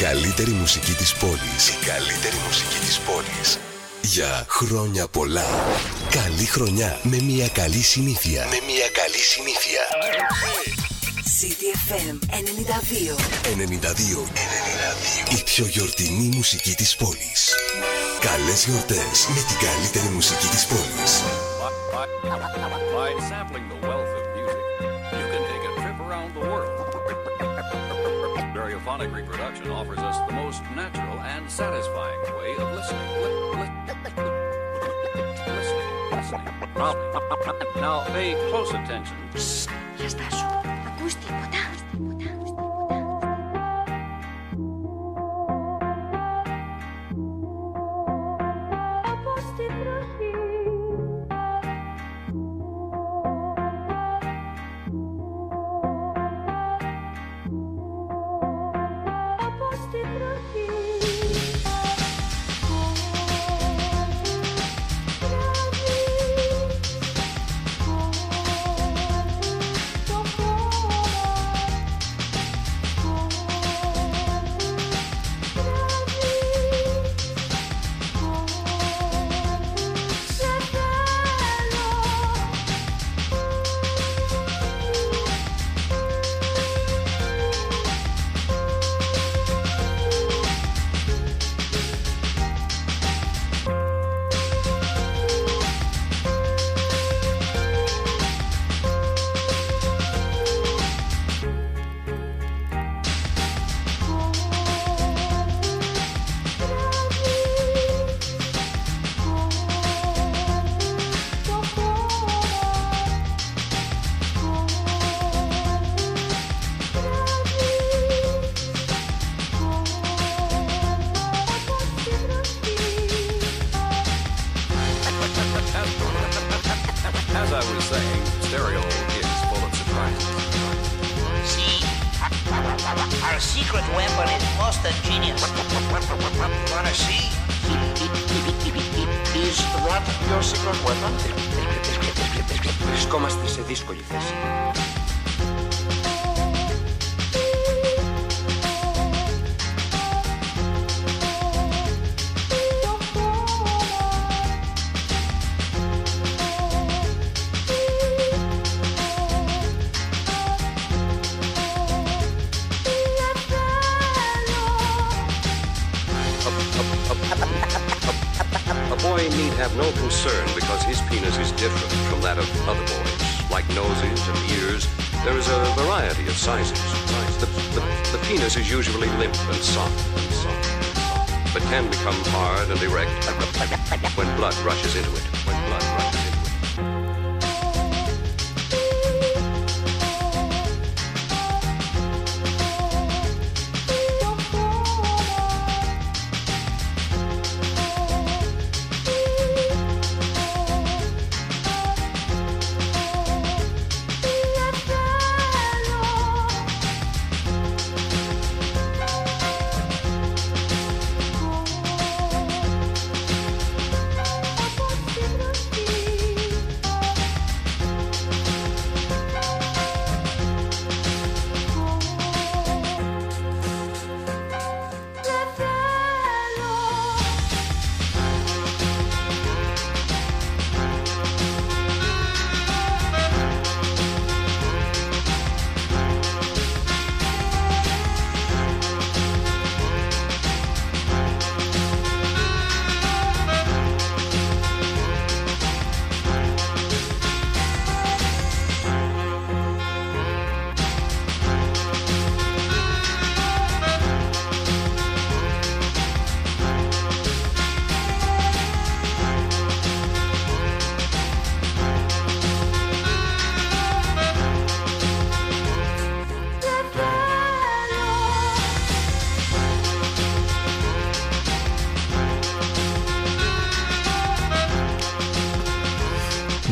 καλύτερη μουσική της πόλης. Η καλύτερη μουσική της πόλης. Για χρόνια πολλά. Καλή χρονιά με μια καλή συνήθεια. Με μια καλή συνήθεια. CDFM 92. 92. 92. Η πιο γιορτινή μουσική της πόλης. Καλές γιορτές με την καλύτερη μουσική της πόλης. Stereophonic reproduction offers us the most natural and satisfying way of listening. Li- li- listening, listening, listening. Now pay close attention. Για στάσου. Ακούς τίποτα. As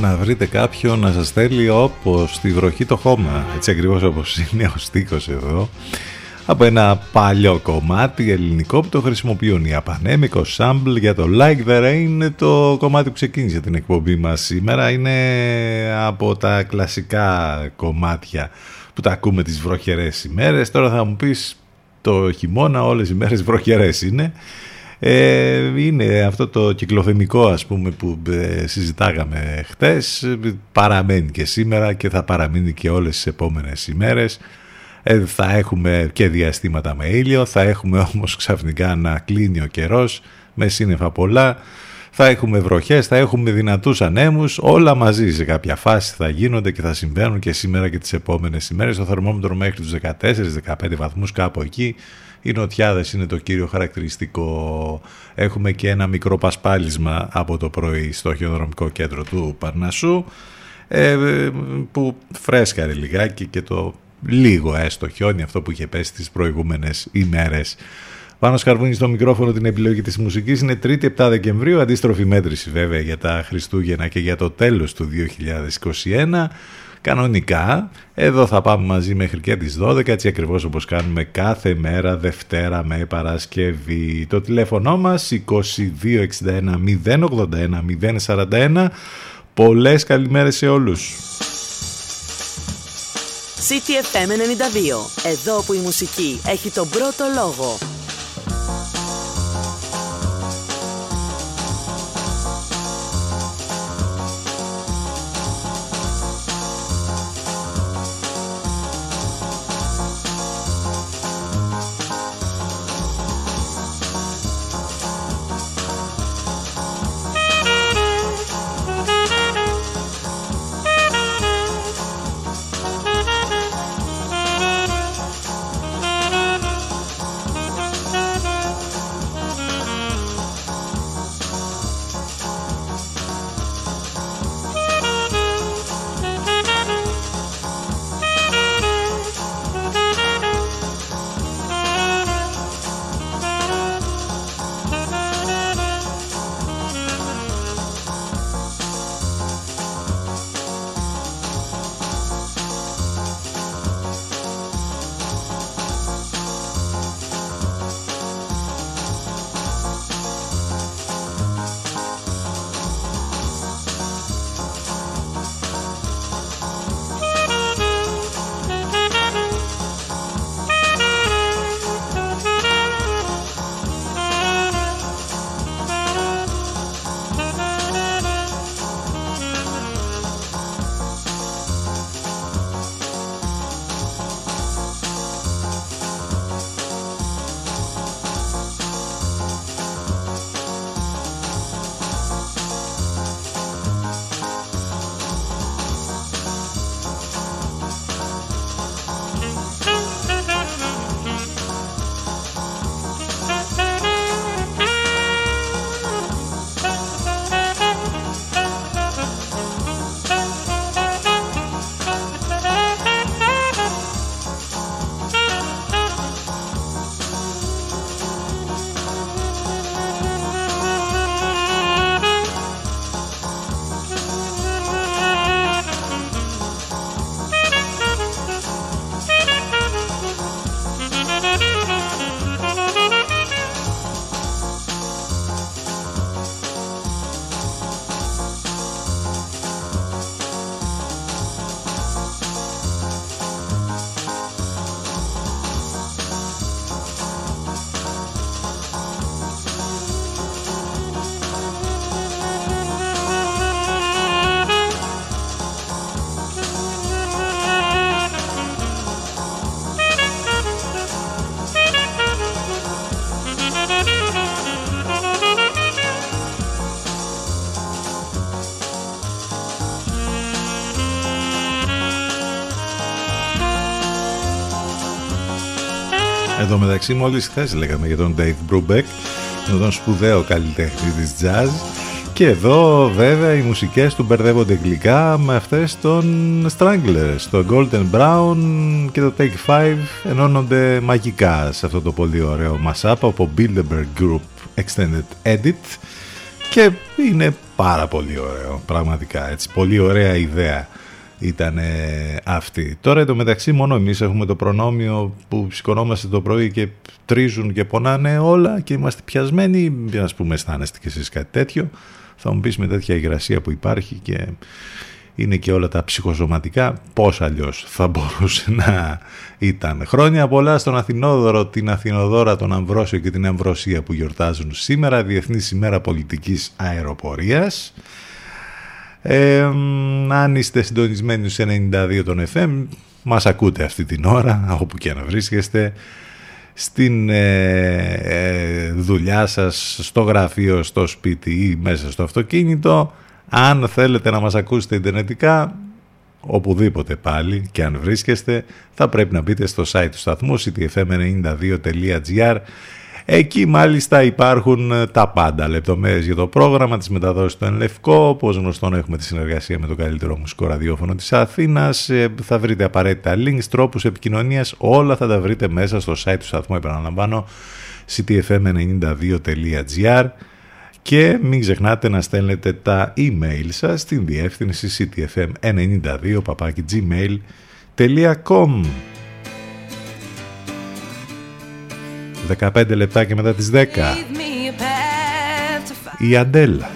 Να βρείτε κάποιον να σας στέλνει όπως τη βροχή το χώμα, έτσι ακριβώς όπως είναι ο στίχος εδώ, από ένα παλιό κομμάτι ελληνικό που το χρησιμοποιούν οι Απανέμικο Sample για το Like the Rain το κομμάτι που ξεκίνησε την εκπομπή μας σήμερα είναι από τα κλασικά κομμάτια που τα ακούμε τις βροχερές ημέρες. Τώρα θα μου πεις το χειμώνα όλες οι μέρες βροχερές είναι. Ε, είναι αυτό το κυκλοθεμικό ας πούμε που ε, συζητάγαμε χτες. Παραμένει και σήμερα και θα παραμείνει και όλες τις επόμενες ημέρες. Ε, θα έχουμε και διαστήματα με ήλιο. Θα έχουμε όμως ξαφνικά να κλείνει ο καιρός με σύννεφα πολλά. Θα έχουμε βροχές, θα έχουμε δυνατούς ανέμους, όλα μαζί σε κάποια φάση θα γίνονται και θα συμβαίνουν και σήμερα και τις επόμενες ημέρες. Το θερμόμετρο μέχρι τους 14-15 βαθμούς κάπου εκεί. Οι νοτιάδες είναι το κύριο χαρακτηριστικό. Έχουμε και ένα μικρό πασπάλισμα από το πρωί στο χιονοδρομικό κέντρο του Παρνασσού ε, που φρέσκαρε λιγάκι και το λίγο έστω χιόνι αυτό που είχε πέσει τις προηγούμενες ημέρες. Πάνω σκαρβούνι στο μικρόφωνο την επιλογή της μουσικής είναι 3η 7 Δεκεμβρίου, αντίστροφη μέτρηση βέβαια για τα Χριστούγεννα και για το τέλος του 2021. Κανονικά, εδώ θα πάμε μαζί μέχρι και τις 12, έτσι ακριβώς όπως κάνουμε κάθε μέρα Δευτέρα με Παρασκευή. Το τηλέφωνο μας 2261 081 041. Πολλές καλημέρες σε όλους. CTFM 92. Εδώ που η μουσική έχει τον πρώτο λόγο. Εδώ μεταξύ μόλις χθες λέγαμε για τον Dave Brubeck, τον σπουδαίο καλλιτέχνη της jazz και εδώ βέβαια οι μουσικές του μπερδεύονται γλυκά με αυτές των Stranglers. Το Golden Brown και το Take 5 ενώνονται μαγικά σε αυτό το πολύ ωραίο mashup από Bilderberg Group Extended Edit και είναι πάρα πολύ ωραίο πραγματικά έτσι πολύ ωραία ιδέα ήταν αυτή. Τώρα εντωμεταξύ μόνο εμείς έχουμε το προνόμιο που σηκωνόμαστε το πρωί και τρίζουν και πονάνε όλα και είμαστε πιασμένοι, ας πούμε αισθάνεστε και εσείς κάτι τέτοιο. Θα μου πεις με τέτοια υγρασία που υπάρχει και είναι και όλα τα ψυχοσωματικά, πώς αλλιώς θα μπορούσε να ήταν. Χρόνια πολλά στον Αθηνόδωρο, την Αθηνοδόρα, τον Αμβρόσιο και την Αμβροσία που γιορτάζουν σήμερα, Διεθνής ημέρα πολιτικής αεροπορίας. Ε, αν είστε συντονισμένοι σε 92 των FM, μας ακούτε αυτή την ώρα, όπου και να βρίσκεστε, στην ε, ε, δουλειά σας, στο γραφείο, στο σπίτι ή μέσα στο αυτοκίνητο. Αν θέλετε να μας ακούσετε ιντερνετικά, οπουδήποτε πάλι και αν βρίσκεστε, θα πρέπει να μπείτε στο site του σταθμού ctfm92.gr Εκεί μάλιστα υπάρχουν ε, τα πάντα, λεπτομέρειες για το πρόγραμμα, τις μεταδόσεις του Ενλευκό, όπως γνωστόν έχουμε τη συνεργασία με το καλύτερο μουσικό ραδιόφωνο της Αθήνας, ε, θα βρείτε απαραίτητα links, τρόπους επικοινωνίας, όλα θα τα βρείτε μέσα στο site του σταθμού, επαναλαμβάνω, ctfm92.gr και μην ξεχνάτε να στέλνετε τα email σας στην διεύθυνση ctfm92 15 λεπτά και μετά τις 10 η Αντέλα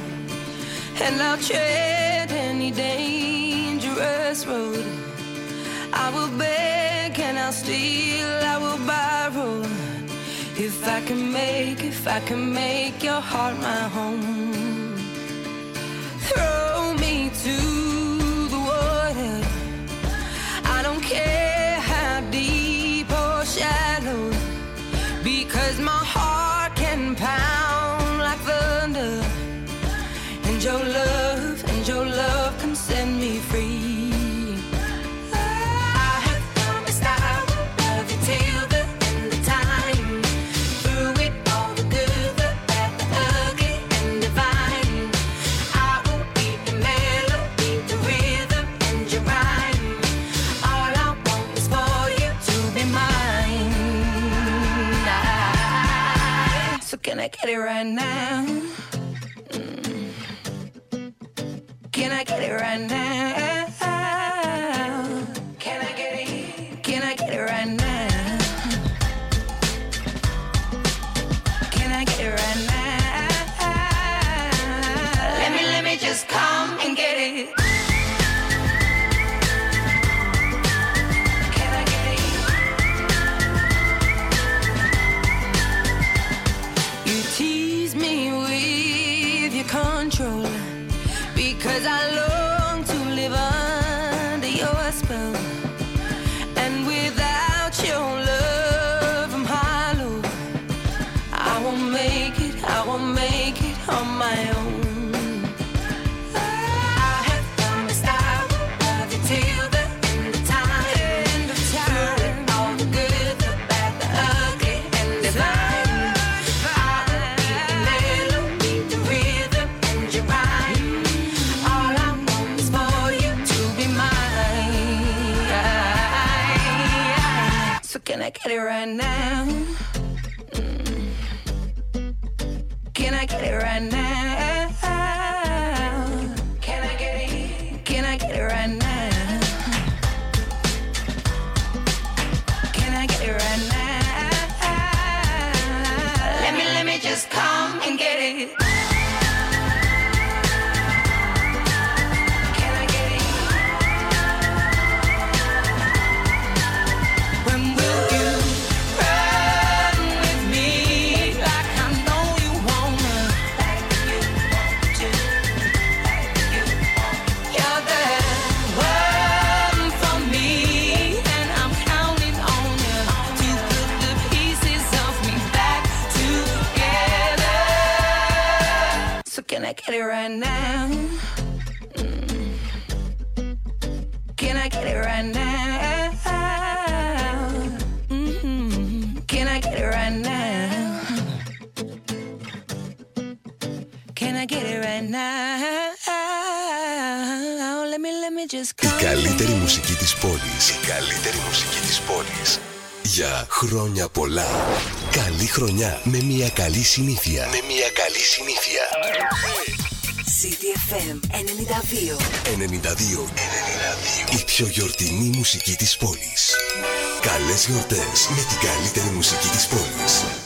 If I can make, if I can make your heart my home, throw me to I get it right now? Mm. Can I get it right now? Can I get it? Can I get it right now? Can I get it right now? Let me, let me just come and get it. and now χρόνια πολλά. Καλή χρονιά με μια καλή συνήθεια. Με μια καλή συνήθεια. CDFM 92. 92. 92. Η πιο γιορτινή μουσική της πόλης. Καλές γιορτές με την καλύτερη μουσική της πόλης.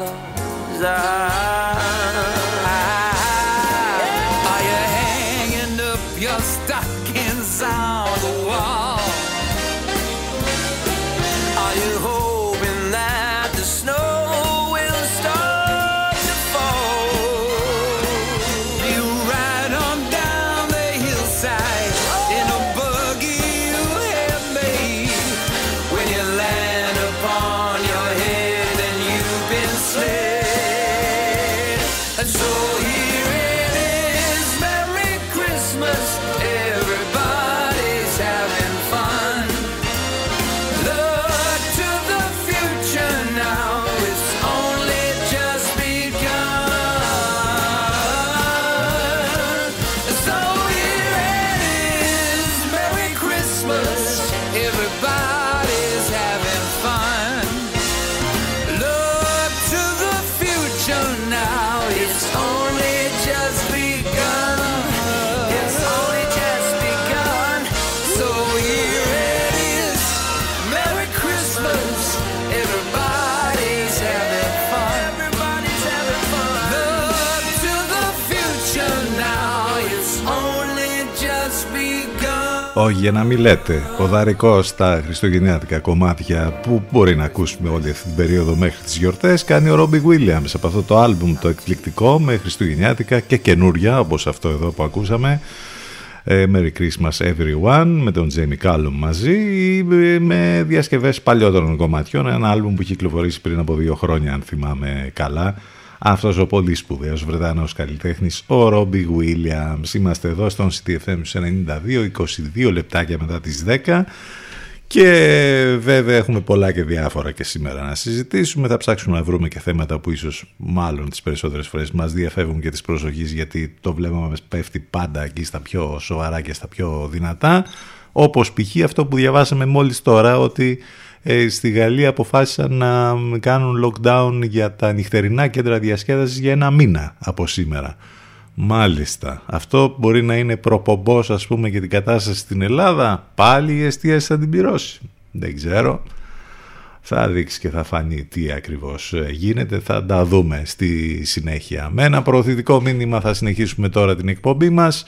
close eyes. Όχι, για να μην λέτε. Ποδαρικό στα χριστουγεννιάτικα κομμάτια που μπορεί να ακούσουμε όλη αυτή την περίοδο μέχρι τις γιορτές κάνει ο Ρόμπι Williams από αυτό το άλμπουμ το εκπληκτικό με χριστουγεννιάτικα και καινούρια όπως αυτό εδώ που ακούσαμε ε, Merry Christmas Everyone με τον Jamie Callum μαζί ε, με διασκευές παλιότερων κομματιών ένα άλμπουμ που κυκλοφορήσει πριν από δύο χρόνια αν θυμάμαι καλά αυτός ο πολύ σπουδαίος Βρετανός καλλιτέχνης ο Ρόμπι Williams είμαστε εδώ στον CTFM 92 22 λεπτάκια μετά τις 10 και βέβαια έχουμε πολλά και διάφορα και σήμερα να συζητήσουμε. Θα ψάξουμε να βρούμε και θέματα που ίσως μάλλον τις περισσότερες φορές μας διαφεύγουν και τις προσοχής γιατί το βλέμμα μας πέφτει πάντα εκεί στα πιο σοβαρά και στα πιο δυνατά. Όπως π.χ. αυτό που διαβάσαμε μόλις τώρα ότι ε, στη Γαλλία αποφάσισαν να κάνουν lockdown για τα νυχτερινά κέντρα διασκέδασης για ένα μήνα από σήμερα. Μάλιστα. Αυτό μπορεί να είναι προπομπός ας πούμε για την κατάσταση στην Ελλάδα. Πάλι η εστίαση θα την πληρώσει. Δεν ξέρω. Θα δείξει και θα φανεί τι ακριβώς γίνεται. Θα τα δούμε στη συνέχεια. Με ένα προωθητικό μήνυμα θα συνεχίσουμε τώρα την εκπομπή μας.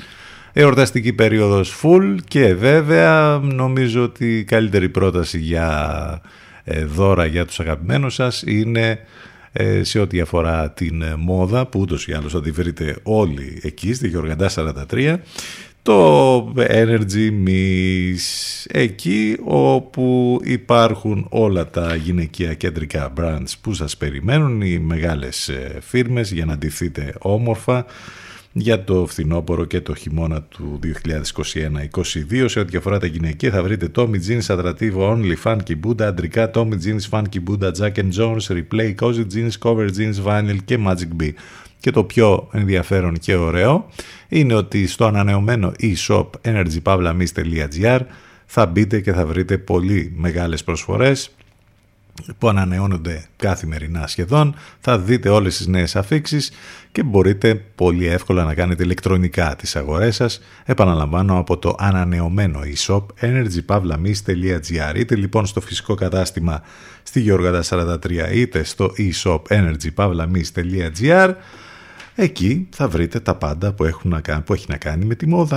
Εορταστική περίοδος full και βέβαια νομίζω ότι η καλύτερη πρόταση για ε, δώρα για τους αγαπημένους σας είναι ε, σε ό,τι αφορά την ε, μόδα που ούτως ή άλλως θα τη βρείτε όλοι εκεί στη Γεωργαντά 43 το Energy Miss εκεί όπου υπάρχουν όλα τα γυναικεία κεντρικά brands που σας περιμένουν οι μεγάλες φίρμες για να ντυθείτε όμορφα για το φθινόπωρο και το χειμώνα του 2021-22. Σε ό,τι αφορά τα γυναικεία θα βρείτε Tommy Jeans, Atrativo Only, Funky Buddha, αντρικά Tommy Jeans, Funky Buddha, Jack and Jones, Replay, Cozy Jeans, Cover Jeans, Vinyl και Magic B. Και το πιο ενδιαφέρον και ωραίο είναι ότι στο ανανεωμένο e-shop energypavlamis.gr θα μπείτε και θα βρείτε πολύ μεγάλες προσφορές που ανανεώνονται καθημερινά σχεδόν. Θα δείτε όλες τις νέες αφήξεις και μπορείτε πολύ εύκολα να κάνετε ηλεκτρονικά τις αγορές σας. Επαναλαμβάνω από το ανανεωμένο e-shop energypavlamis.gr είτε λοιπόν στο φυσικό κατάστημα στη Γιώργατα 43 είτε στο e-shop energypavlamis.gr Εκεί θα βρείτε τα πάντα που, έχουν να κάνει, που έχει να κάνει με τη μόδα.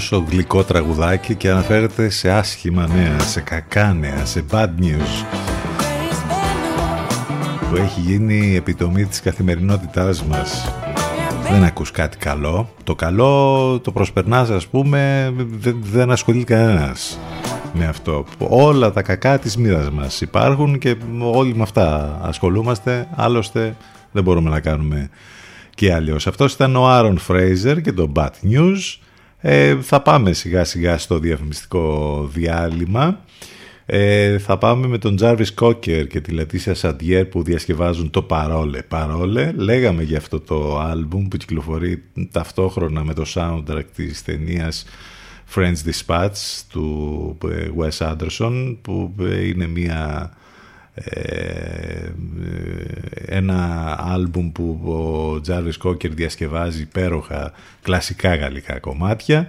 Τόσο γλυκό τραγουδάκι και αναφέρεται σε άσχημα νέα, σε κακά νέα, σε bad news που έχει γίνει η επιτομή της καθημερινότητάς μας. Δεν ακούς κάτι καλό. Το καλό το προσπερνάς ας πούμε, δεν, δεν ασχολεί κανένας με αυτό. Όλα τα κακά της μοίρας μας υπάρχουν και όλοι με αυτά ασχολούμαστε. Άλλωστε δεν μπορούμε να κάνουμε και αλλιώς. Αυτός ήταν ο Άρον Φρέιζερ και το Bad News. Ε, θα πάμε σιγά σιγά στο διαφημιστικό διάλειμμα. Ε, θα πάμε με τον Jarvis Cocker και τη Λατήσια Σαντιέρ που διασκευάζουν το Παρόλε. Παρόλε, λέγαμε για αυτό το άλμπουμ που κυκλοφορεί ταυτόχρονα με το soundtrack της ταινίας Friends Dispatch του ε, Wes Anderson που ε, είναι μια ε, ένα άλμπουμ που ο Τζάρβις Κόκερ διασκευάζει υπέροχα κλασικά γαλλικά κομμάτια.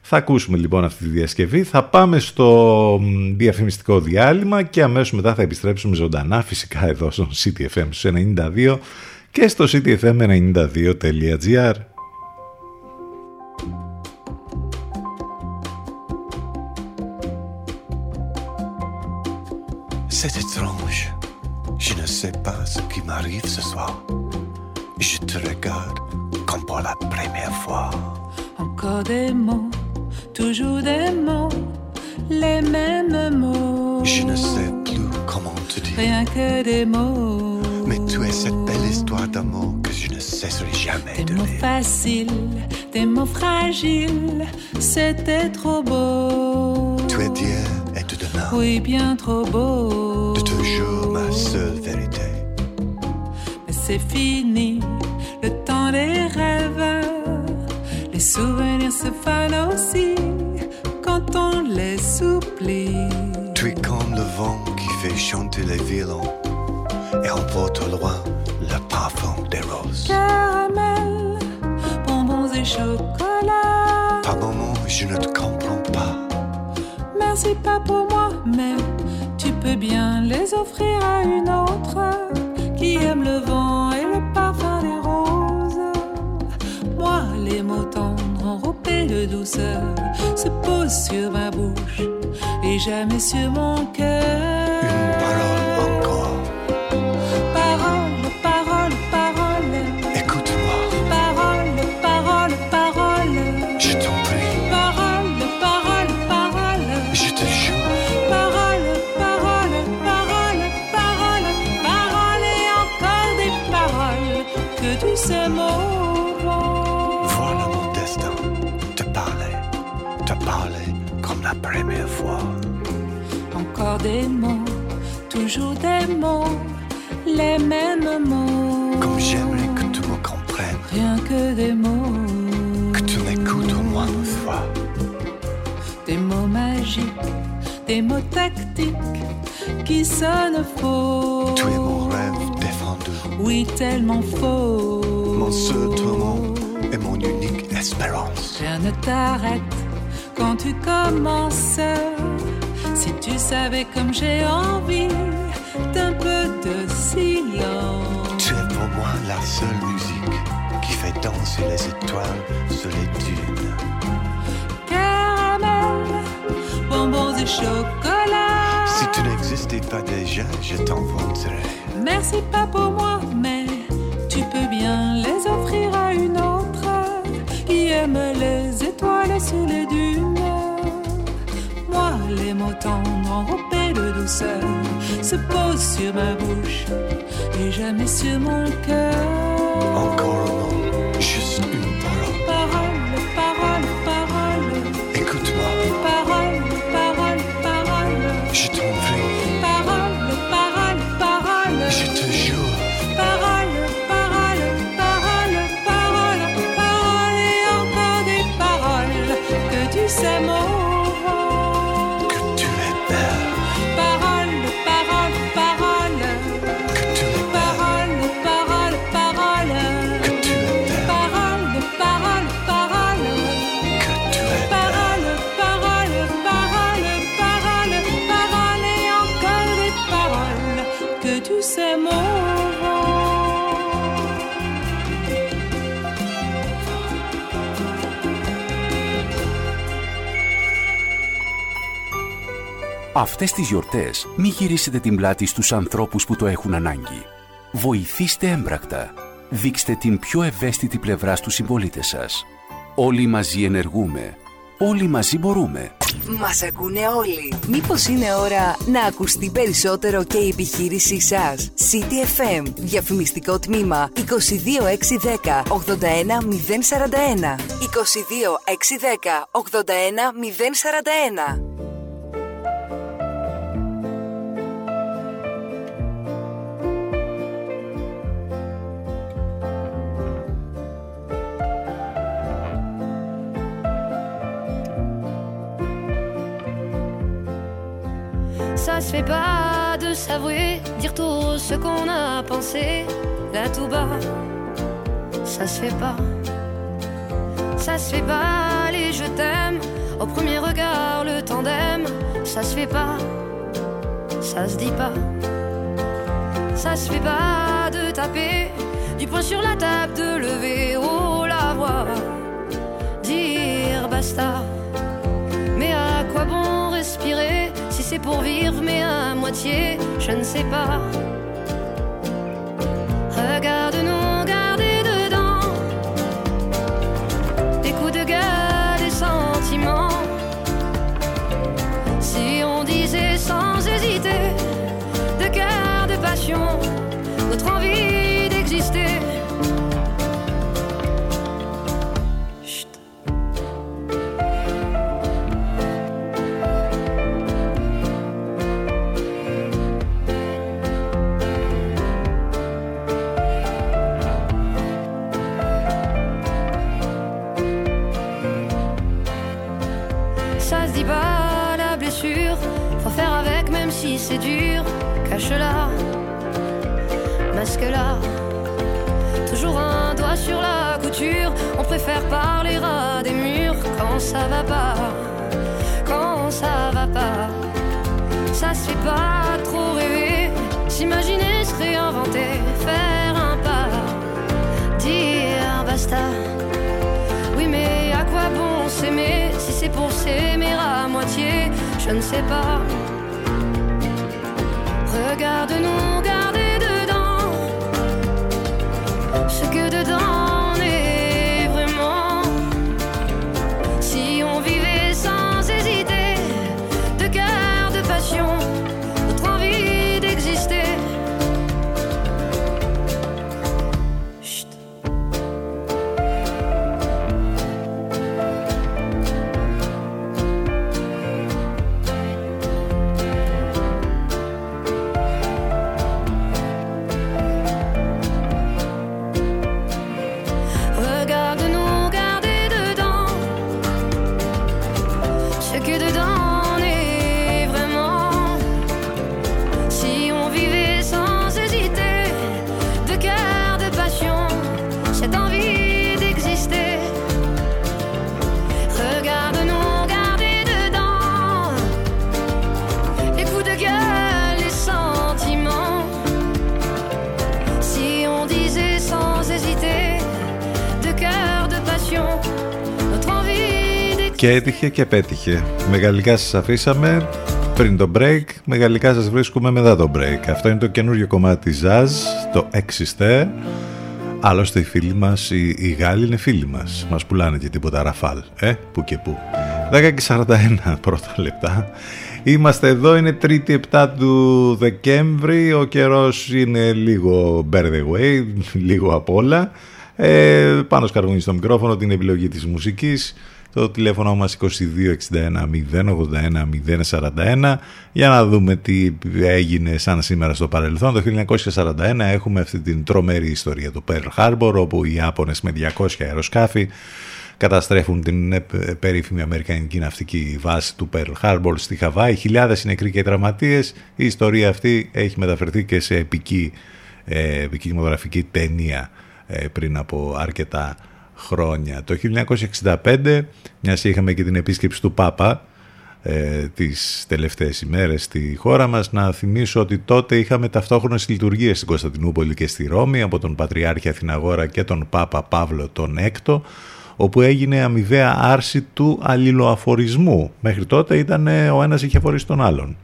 Θα ακούσουμε λοιπόν αυτή τη διασκευή, θα πάμε στο διαφημιστικό διάλειμμα και αμέσως μετά θα επιστρέψουμε ζωντανά φυσικά εδώ στο CTFM 92 και στο ctfm92.gr. C'est étrange. Je ne sais pas ce qui m'arrive ce soir. Je te regarde comme pour la première fois. Encore des mots, toujours des mots, les mêmes mots. Je ne sais plus comment te dire. Rien que des mots. Mais tu es cette belle histoire d'amour que je ne cesserai jamais Des de mots lire. faciles, des mots fragiles, c'était trop beau. Oui, bien trop beau. De toujours ma seule vérité. Mais c'est fini, le temps des rêves. Les souvenirs se fanent aussi quand on les oublie. Tu es comme le vent qui fait chanter les violons et emporte au loin le parfum des roses. Caramel, bonbons et chocolat. Par moments, je ne te comprends pas. Merci pas pour moi, mais tu peux bien les offrir à une autre qui aime le vent et le parfum des roses. Moi, les mots tendres enrobés de douceur se posent sur ma bouche et jamais sur mon cœur. Une parole encore. Des mots tactiques qui sonnent faux. Tu es mon rêve défendu, Oui, tellement faux. mon seul tourment et mon unique espérance. Rien ne t'arrête quand tu commences. Si tu savais comme j'ai envie d'un peu de silence. Tu es pour moi la seule musique qui fait danser les étoiles sur les dunes. Chocolat. Si tu n'existais pas déjà, je t'inventerais. Merci pas pour moi, mais tu peux bien les offrir à une autre qui aime les étoiles sous les dunes. Moi, les mots tendres enrobés de douceur se posent sur ma bouche et jamais sur mon cœur. Encore un mot, juste Αυτές τις γιορτές μη γυρίσετε την πλάτη στους ανθρώπους που το έχουν ανάγκη. Βοηθήστε έμπρακτα. Δείξτε την πιο ευαίσθητη πλευρά στους συμπολίτες σας. Όλοι μαζί ενεργούμε. Όλοι μαζί μπορούμε. Μας ακούνε όλοι. Μήπως είναι ώρα να ακουστεί περισσότερο και η επιχείρησή σας; CTFM, διαφημιστικό τμήμα 22610 81041. 22610 81041. Ça se fait pas de s'avouer, dire tout ce qu'on a pensé, là tout bas, ça se fait pas. Ça se fait pas, les je t'aime, au premier regard, le tandem, ça se fait pas, ça se dit pas. Ça se fait pas de taper du poing sur la table, de lever haut la voix, dire basta. Mais à quoi bon si c'est pour vivre, mais à moitié, je ne sais pas. Regarde-nous garder dedans des coups de gueule, des sentiments. Si on disait sans hésiter de cœur, de passion, c'est dur. Cache-la, masque-la. Toujours un doigt sur la couture, on préfère parler à des murs quand ça va pas. Quand ça va pas, ça se fait pas trop rêver. S'imaginer, se réinventer, faire un pas, dire basta. Oui, mais à quoi bon s'aimer si c'est pour s'aimer à moitié? Je ne sais pas. Regarde-nous garder dedans. Ce que dedans Και έτυχε και πέτυχε. Με γαλλικά σας αφήσαμε πριν το break, με γαλλικά σας βρίσκουμε μετά το break. Αυτό είναι το καινούριο κομμάτι της Jazz, το Existe. Άλλωστε οι φίλοι μας, οι, οι Γάλλοι είναι φίλοι μας. Μας πουλάνε και τίποτα ραφάλ, ε, που και που. 10 και 41 πρώτα λεπτά. Είμαστε εδώ, είναι 3η 7 του Δεκέμβρη, ο καιρός είναι λίγο bear the way, λίγο απ' όλα. Ε, πάνω σκαρβούνι στο μικρόφωνο, την επιλογή της μουσικής. Το τηλέφωνο μας 2261 081 041 για να δούμε τι έγινε σαν σήμερα στο παρελθόν. Το 1941 έχουμε αυτή την τρομερή ιστορία του Pearl Harbor όπου οι Ιάπωνες με 200 αεροσκάφη καταστρέφουν την ε, περίφημη Αμερικανική ναυτική βάση του Pearl Harbor στη Χαβάη. Χιλιάδες είναι νεκροί και τραυματίες. Η ιστορία αυτή έχει μεταφερθεί και σε επική, ε, επική κινηματογραφική ταινία ε, πριν από αρκετά χρόνια. Το 1965, μιας και είχαμε και την επίσκεψη του Πάπα ε, τις τελευταίες ημέρες στη χώρα μας, να θυμίσω ότι τότε είχαμε ταυτόχρονες λειτουργίες στην Κωνσταντινούπολη και στη Ρώμη από τον Πατριάρχη Αθηναγόρα και τον Πάπα Παύλο τον Έκτο, όπου έγινε αμοιβαία άρση του αλληλοαφορισμού. Μέχρι τότε ήταν ο ένας είχε αφορήσει τον άλλον.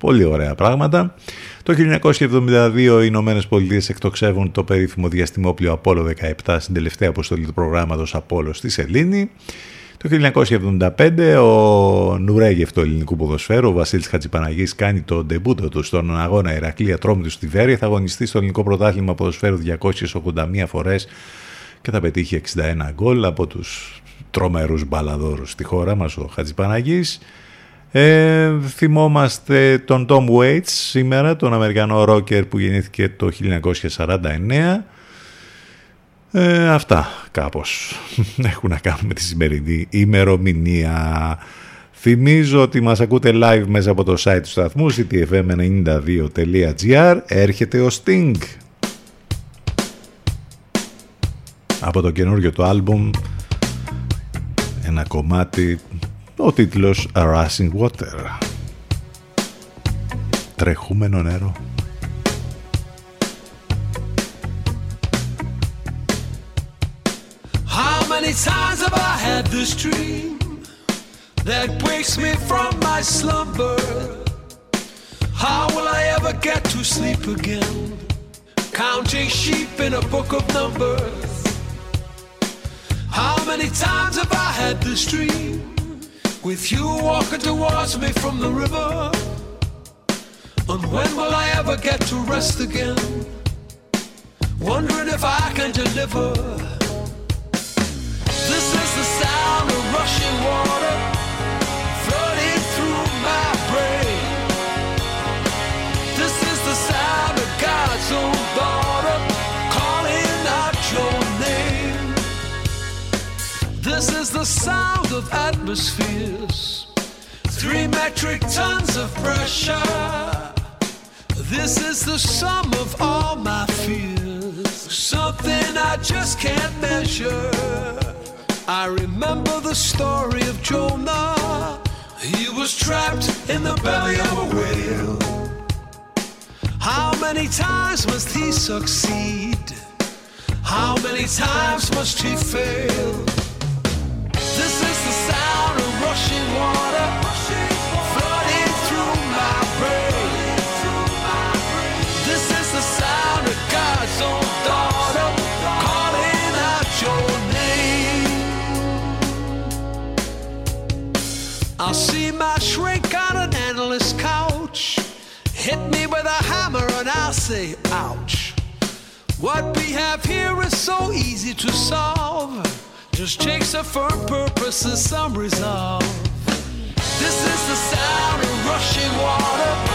Πολύ ωραία πράγματα. Το 1972 οι Ηνωμένες Πολιτείες εκτοξεύουν το περίφημο διαστημόπλιο Απόλλω 17 στην τελευταία αποστολή του προγράμματος Απόλλω στη Σελήνη. Το 1975 ο Νουρέγεφ του ελληνικού ποδοσφαίρου, ο Βασίλης Χατζηπαναγής, κάνει το ντεμπούτο του στον αγώνα Ηρακλή Ατρόμητου στη Βέρεια. Θα αγωνιστεί στο ελληνικό πρωτάθλημα ποδοσφαίρου 281 φορές και θα πετύχει 61 γκολ από τους τρομερούς μπαλαδόρους στη χώρα μας, ο Χατζηπαναγής. Ε, θυμόμαστε τον Tom Waits σήμερα, τον Αμερικανό ρόκερ που γεννήθηκε το 1949. Ε, αυτά κάπως έχουν να κάνουν με τη σημερινή ημερομηνία. Θυμίζω ότι μας ακούτε live μέσα από το site του σταθμού ctfm92.gr Έρχεται ο Sting Από το καινούργιο του άλμπουμ Ένα κομμάτι Ο τίτλος Rushing Water Τρεχούμενο νερό How many times have I had this dream that wakes me from my slumber? How will I ever get to sleep again? Counting sheep in a book of numbers. How many times have I had this dream With you walking towards me from the river? And when will I ever get to rest again? Wondering if I can deliver. This is the sound of rushing water This is the sound of atmospheres, three metric tons of pressure. This is the sum of all my fears, something I just can't measure. I remember the story of Jonah. He was trapped in the belly of a whale. How many times must he succeed? How many times must he fail? I'll see my shrink on an endless couch. Hit me with a hammer and I'll say, ouch. What we have here is so easy to solve. Just takes a firm purpose and some resolve. This is the sound of rushing water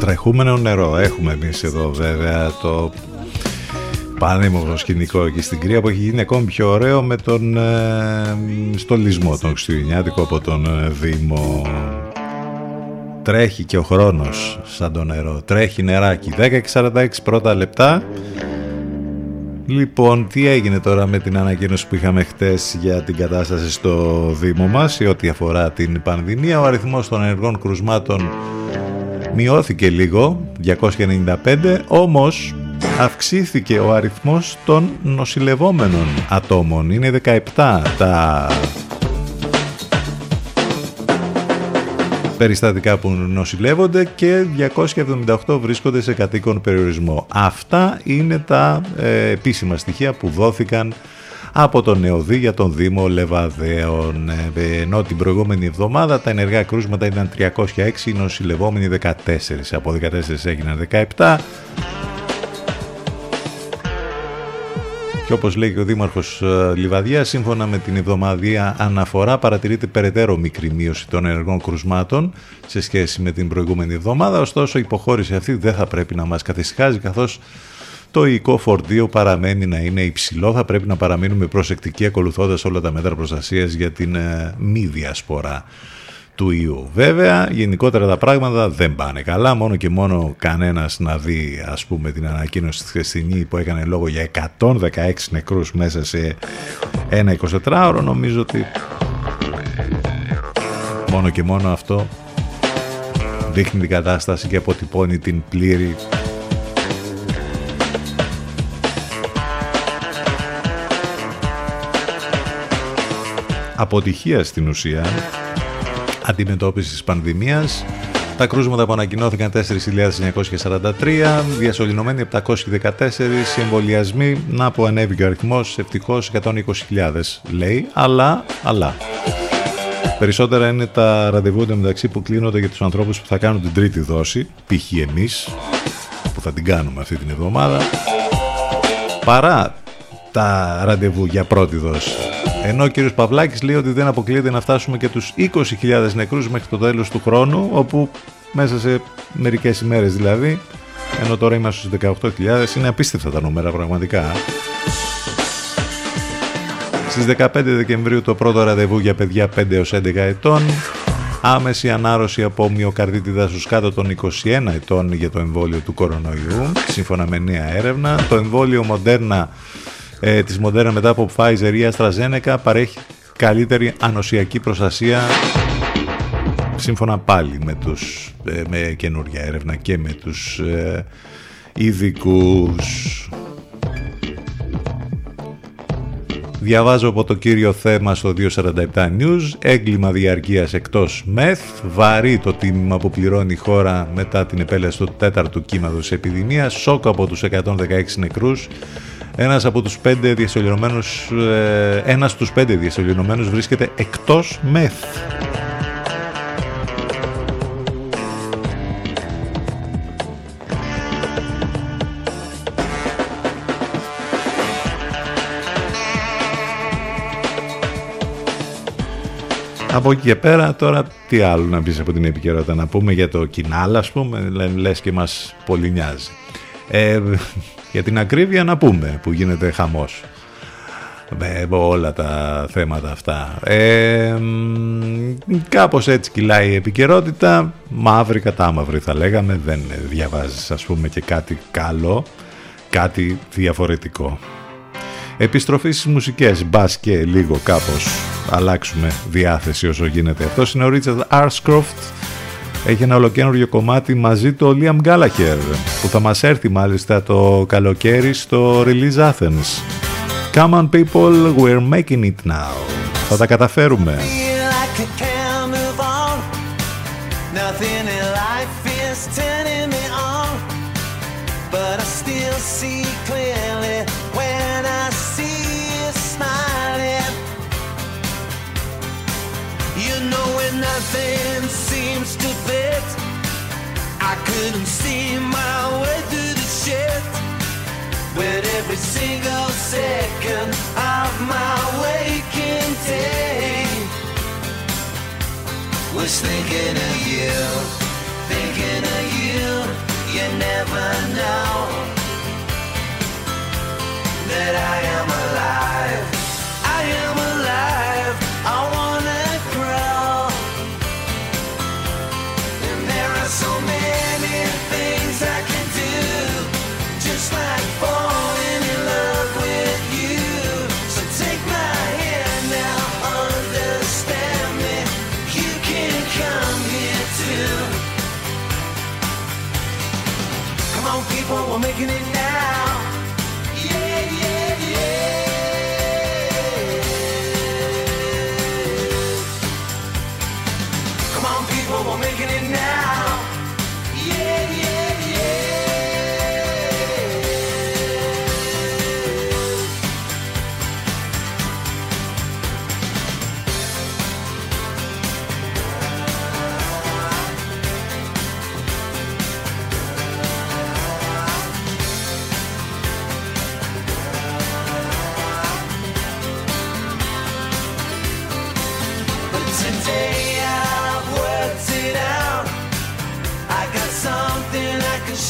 Τρεχούμενο νερό έχουμε εμείς εδώ βέβαια το πανέμορφο σκηνικό εκεί στην Κρία που έχει γίνει ακόμη πιο ωραίο με τον ε, στολισμό τον Χριστουγεννιάτικο από τον ε, Δήμο. Τρέχει και ο χρόνος σαν το νερό. Τρέχει νεράκι. 10 και 46 πρώτα λεπτά Λοιπόν, τι έγινε τώρα με την ανακοίνωση που είχαμε χτες για την κατάσταση στο Δήμο μας σε ό,τι αφορά την πανδημία; Ο αριθμός των ενεργών κρουσμάτων μειώθηκε λίγο, 295, όμως αυξήθηκε ο αριθμός των νοσηλευόμενων ατόμων. Είναι 17 τα περιστατικά που νοσηλεύονται και 278 βρίσκονται σε κατοίκον περιορισμό. Αυτά είναι τα ε, επίσημα στοιχεία που δόθηκαν από τον ΕΟΔΗ για τον Δήμο Λεβαδέων. Ε, ενώ την προηγούμενη εβδομάδα τα ενεργά κρούσματα ήταν 306, οι νοσηλευόμενοι 14. Από 14 έγιναν 17. Και όπως λέει και ο Δήμαρχος ε, Λιβαδιά, σύμφωνα με την εβδομαδία αναφορά παρατηρείται περαιτέρω μικρή μείωση των ενεργών κρουσμάτων σε σχέση με την προηγούμενη εβδομάδα, ωστόσο η υποχώρηση αυτή δεν θα πρέπει να μας καθησυχάζει καθώς το οικό φορτίο παραμένει να είναι υψηλό. Θα πρέπει να παραμείνουμε προσεκτικοί ακολουθώντας όλα τα μέτρα προστασίας για την ε, μη διασπορά του ιού. Βέβαια, γενικότερα τα πράγματα δεν πάνε καλά, μόνο και μόνο κανένας να δει ας πούμε την ανακοίνωση της χθεσινή που έκανε λόγο για 116 νεκρούς μέσα σε ένα 24ωρο, νομίζω ότι μόνο και μόνο αυτό δείχνει την κατάσταση και αποτυπώνει την πλήρη αποτυχία στην ουσία αντιμετώπισης της πανδημίας. Τα κρούσματα που ανακοινώθηκαν 4.943, διασωληνωμένοι 714, οι εμβολιασμοί, να που ανέβηκε ο αριθμός, ευτυχώς 120.000 λέει, αλλά, αλλά. Περισσότερα είναι τα ραντεβού μεταξύ που κλείνονται για τους ανθρώπους που θα κάνουν την τρίτη δόση, π.χ. εμείς, που θα την κάνουμε αυτή την εβδομάδα, παρά τα ραντεβού για πρώτη δόση. Ενώ ο κύριος Παυλάκης λέει ότι δεν αποκλείεται να φτάσουμε και τους 20.000 νεκρούς μέχρι το τέλος του χρόνου, όπου μέσα σε μερικές ημέρες δηλαδή, ενώ τώρα είμαστε στους 18.000, είναι απίστευτα τα νούμερα πραγματικά. Στις 15 Δεκεμβρίου το πρώτο ραντεβού για παιδιά 5 έως 11 ετών, άμεση ανάρρωση από μυοκαρδίτη δάσους κάτω των 21 ετών για το εμβόλιο του κορονοϊού, σύμφωνα με νέα έρευνα. Το εμβόλιο Moderna ε, της Moderna μετά από Pfizer ή AstraZeneca παρέχει καλύτερη ανοσιακή προστασία σύμφωνα πάλι με, τους, ε, με καινούργια έρευνα και με τους ε, ειδικούς. Διαβάζω από το κύριο θέμα στο 247 News. Έγκλημα διαρκείας εκτός ΜΕΘ. Βαρύ το τίμημα που πληρώνει η χώρα μετά την επέλαση του τέταρτου κύματος επιδημίας. Σοκ από τους 116 νεκρούς. Ένας από τους πέντε διασωληνωμένους, ε, ένας στους πέντε διασωληνωμένους βρίσκεται εκτός ΜΕΘ. Από εκεί και πέρα τώρα τι άλλο να πεις από την επικαιρότητα να πούμε για το κοινάλ ας πούμε λες και μας πολύ νοιάζει. Ε, για την ακρίβεια να πούμε που γίνεται χαμός με όλα τα θέματα αυτά. Ε, κάπως έτσι κυλάει η επικαιρότητα, μαύρη κατά μαύρη θα λέγαμε, δεν διαβάζεις ας πούμε και κάτι καλό, κάτι διαφορετικό. Επιστροφή στις μουσικές, μπας και λίγο κάπως αλλάξουμε διάθεση όσο γίνεται. Αυτός είναι ο Richard Arscroft, έχει ένα ολοκένουργιο κομμάτι μαζί του ο Liam Gallagher που θα μας έρθει μάλιστα το καλοκαίρι στο Release Athens. Come on people, we're making it now. Θα τα καταφέρουμε. Was thinking of you, thinking of you. You never know that I am alive. I am alive. I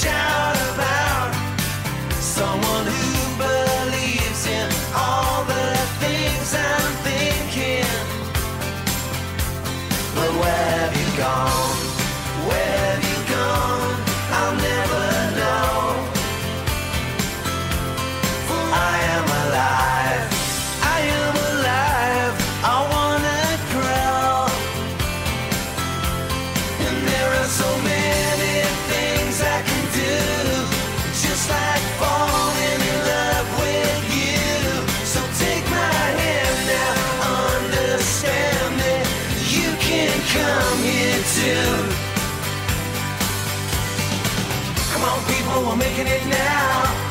shout Come on, people, we're making it now.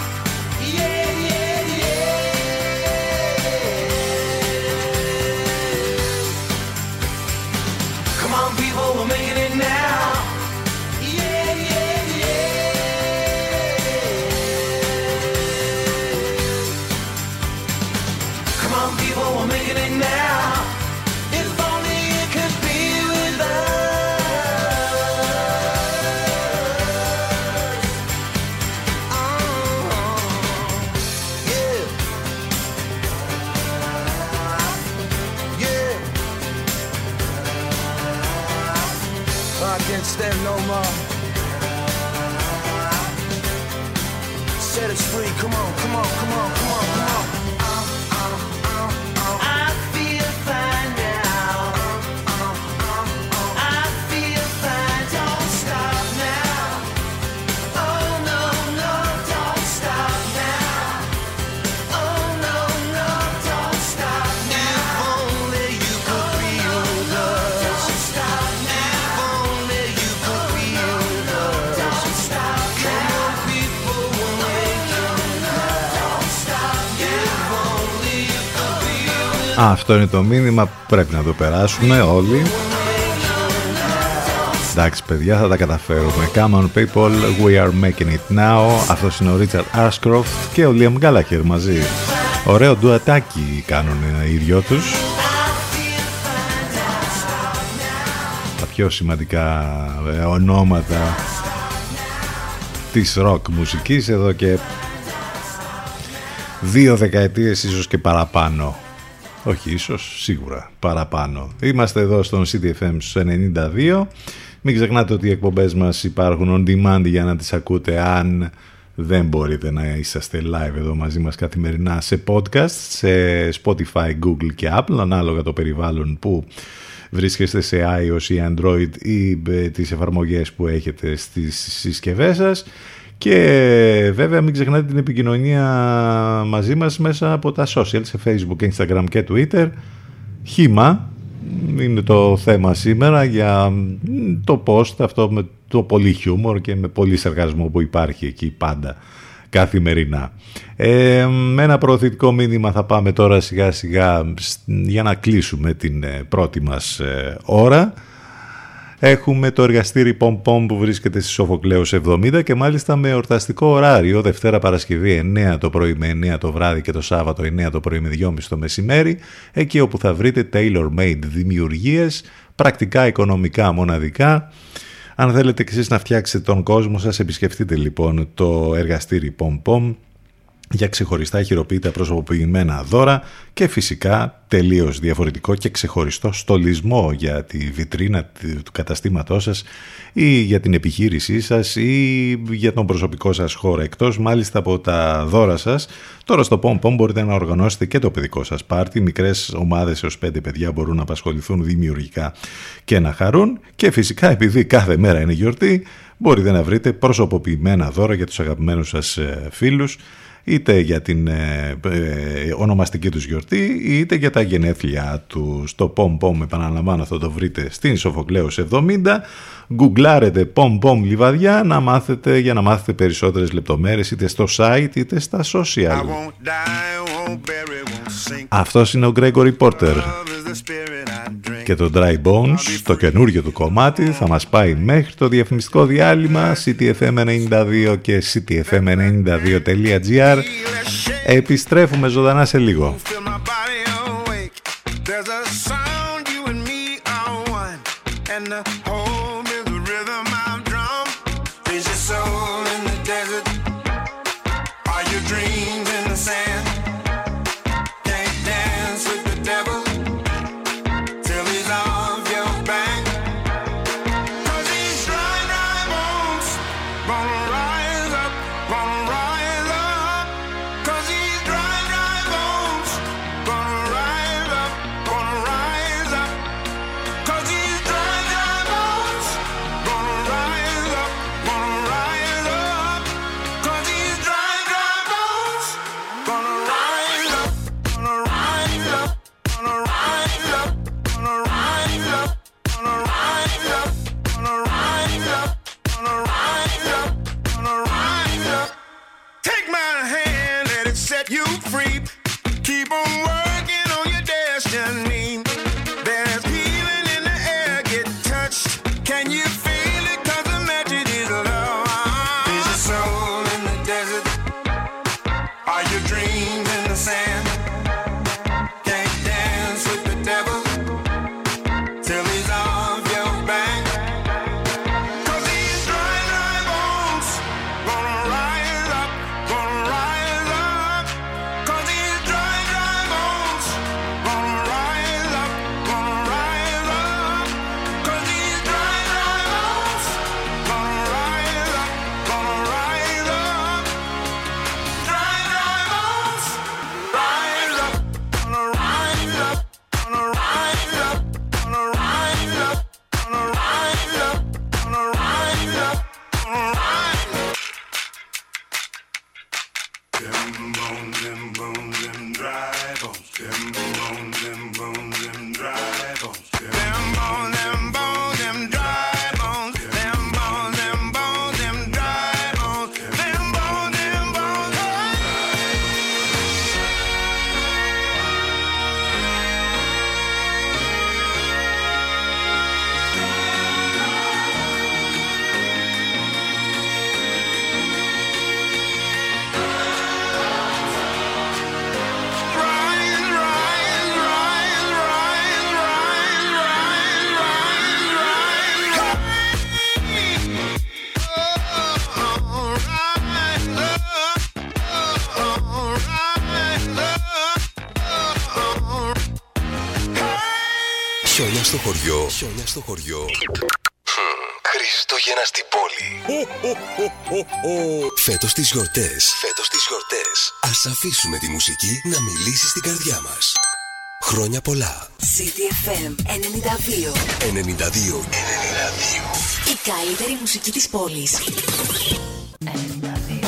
Α, αυτό είναι το μήνυμα. Που πρέπει να το περάσουμε όλοι. Εντάξει παιδιά θα τα καταφέρουμε. Come on people, we are making it now. Αυτός είναι ο Richard Ashcroft και ο Liam Gallagher μαζί. Ωραίο ντουατάκι κάνουν οι δυο τους. Τα πιο σημαντικά ε, ονόματα της ροκ μουσικής εδώ και δύο δεκαετίες ίσως και παραπάνω όχι ίσως, σίγουρα παραπάνω. Είμαστε εδώ στον CDFM στους 92. Μην ξεχνάτε ότι οι εκπομπές μας υπάρχουν on demand για να τις ακούτε αν δεν μπορείτε να είσαστε live εδώ μαζί μας καθημερινά σε podcast, σε Spotify, Google και Apple, ανάλογα το περιβάλλον που βρίσκεστε σε iOS ή Android ή ε, τις εφαρμογές που έχετε στις συσκευές σας. Και βέβαια μην ξεχνάτε την επικοινωνία μαζί μας μέσα από τα social, σε Facebook, Instagram και Twitter. Χήμα είναι το θέμα σήμερα για το post αυτό με το πολύ χιούμορ και με πολύ σεργασμό που υπάρχει εκεί πάντα καθημερινά. Ε, με ένα προωθητικό μήνυμα θα πάμε τώρα σιγά σιγά για να κλείσουμε την ε, πρώτη μας ε, ώρα. Έχουμε το εργαστήρι Πομ Πομ που βρίσκεται στη Σοφοκλέους 70 και μάλιστα με ορταστικό ωράριο Δευτέρα Παρασκευή 9 το πρωί με 9 το βράδυ και το Σάββατο 9 το πρωί με 2.30 το μεσημέρι εκεί όπου θα βρείτε tailor-made δημιουργίες, πρακτικά οικονομικά μοναδικά. Αν θέλετε και εσείς να φτιάξετε τον κόσμο σας επισκεφτείτε λοιπόν το εργαστήρι Πομ Πομ για ξεχωριστά χειροποίητα προσωποποιημένα δώρα και φυσικά τελείως διαφορετικό και ξεχωριστό στολισμό για τη βιτρίνα του καταστήματός σας ή για την επιχείρησή σας ή για τον προσωπικό σας χώρο. Εκτός μάλιστα από τα δώρα σας τώρα στο POM μπορείτε να οργανώσετε και το παιδικό σας πάρτι. Μικρές ομάδες έως πέντε παιδιά μπορούν να απασχοληθούν δημιουργικά και να χαρούν. Και φυσικά επειδή κάθε μέρα είναι γιορτή μπορείτε να βρείτε προσωποποιημένα δώρα για τους αγαπημένους σας φίλους είτε για την ε, ε, ονομαστική τους γιορτή είτε για τα γενέθλια τους. Στο Pom Pom επαναλαμβάνω αυτό το βρείτε στην Σοφοκλέους 70 γκουγκλάρετε pom pom λιβαδιά να μάθετε, για να μάθετε περισσότερες λεπτομέρειες είτε στο site είτε στα social. Αυτός είναι ο Gregory Porter. Και το Dry Bones, το καινούργιο του κομμάτι, θα μας πάει μέχρι το διαφημιστικό διάλειμμα ctfm92 και ctfm92.gr Επιστρέφουμε ζωντανά σε λίγο. dry bones. Them bones, them bones. στο χωριό. Χιόνια στο χωριό. Χριστούγεννα στην πόλη. Φέτος τις γιορτές. Φέτος τις γιορτές. Ας αφήσουμε τη μουσική να μιλήσει στην καρδιά μας. Χρόνια πολλά. CDFM 92. 92. 92. Η καλύτερη μουσική της πόλης. 92.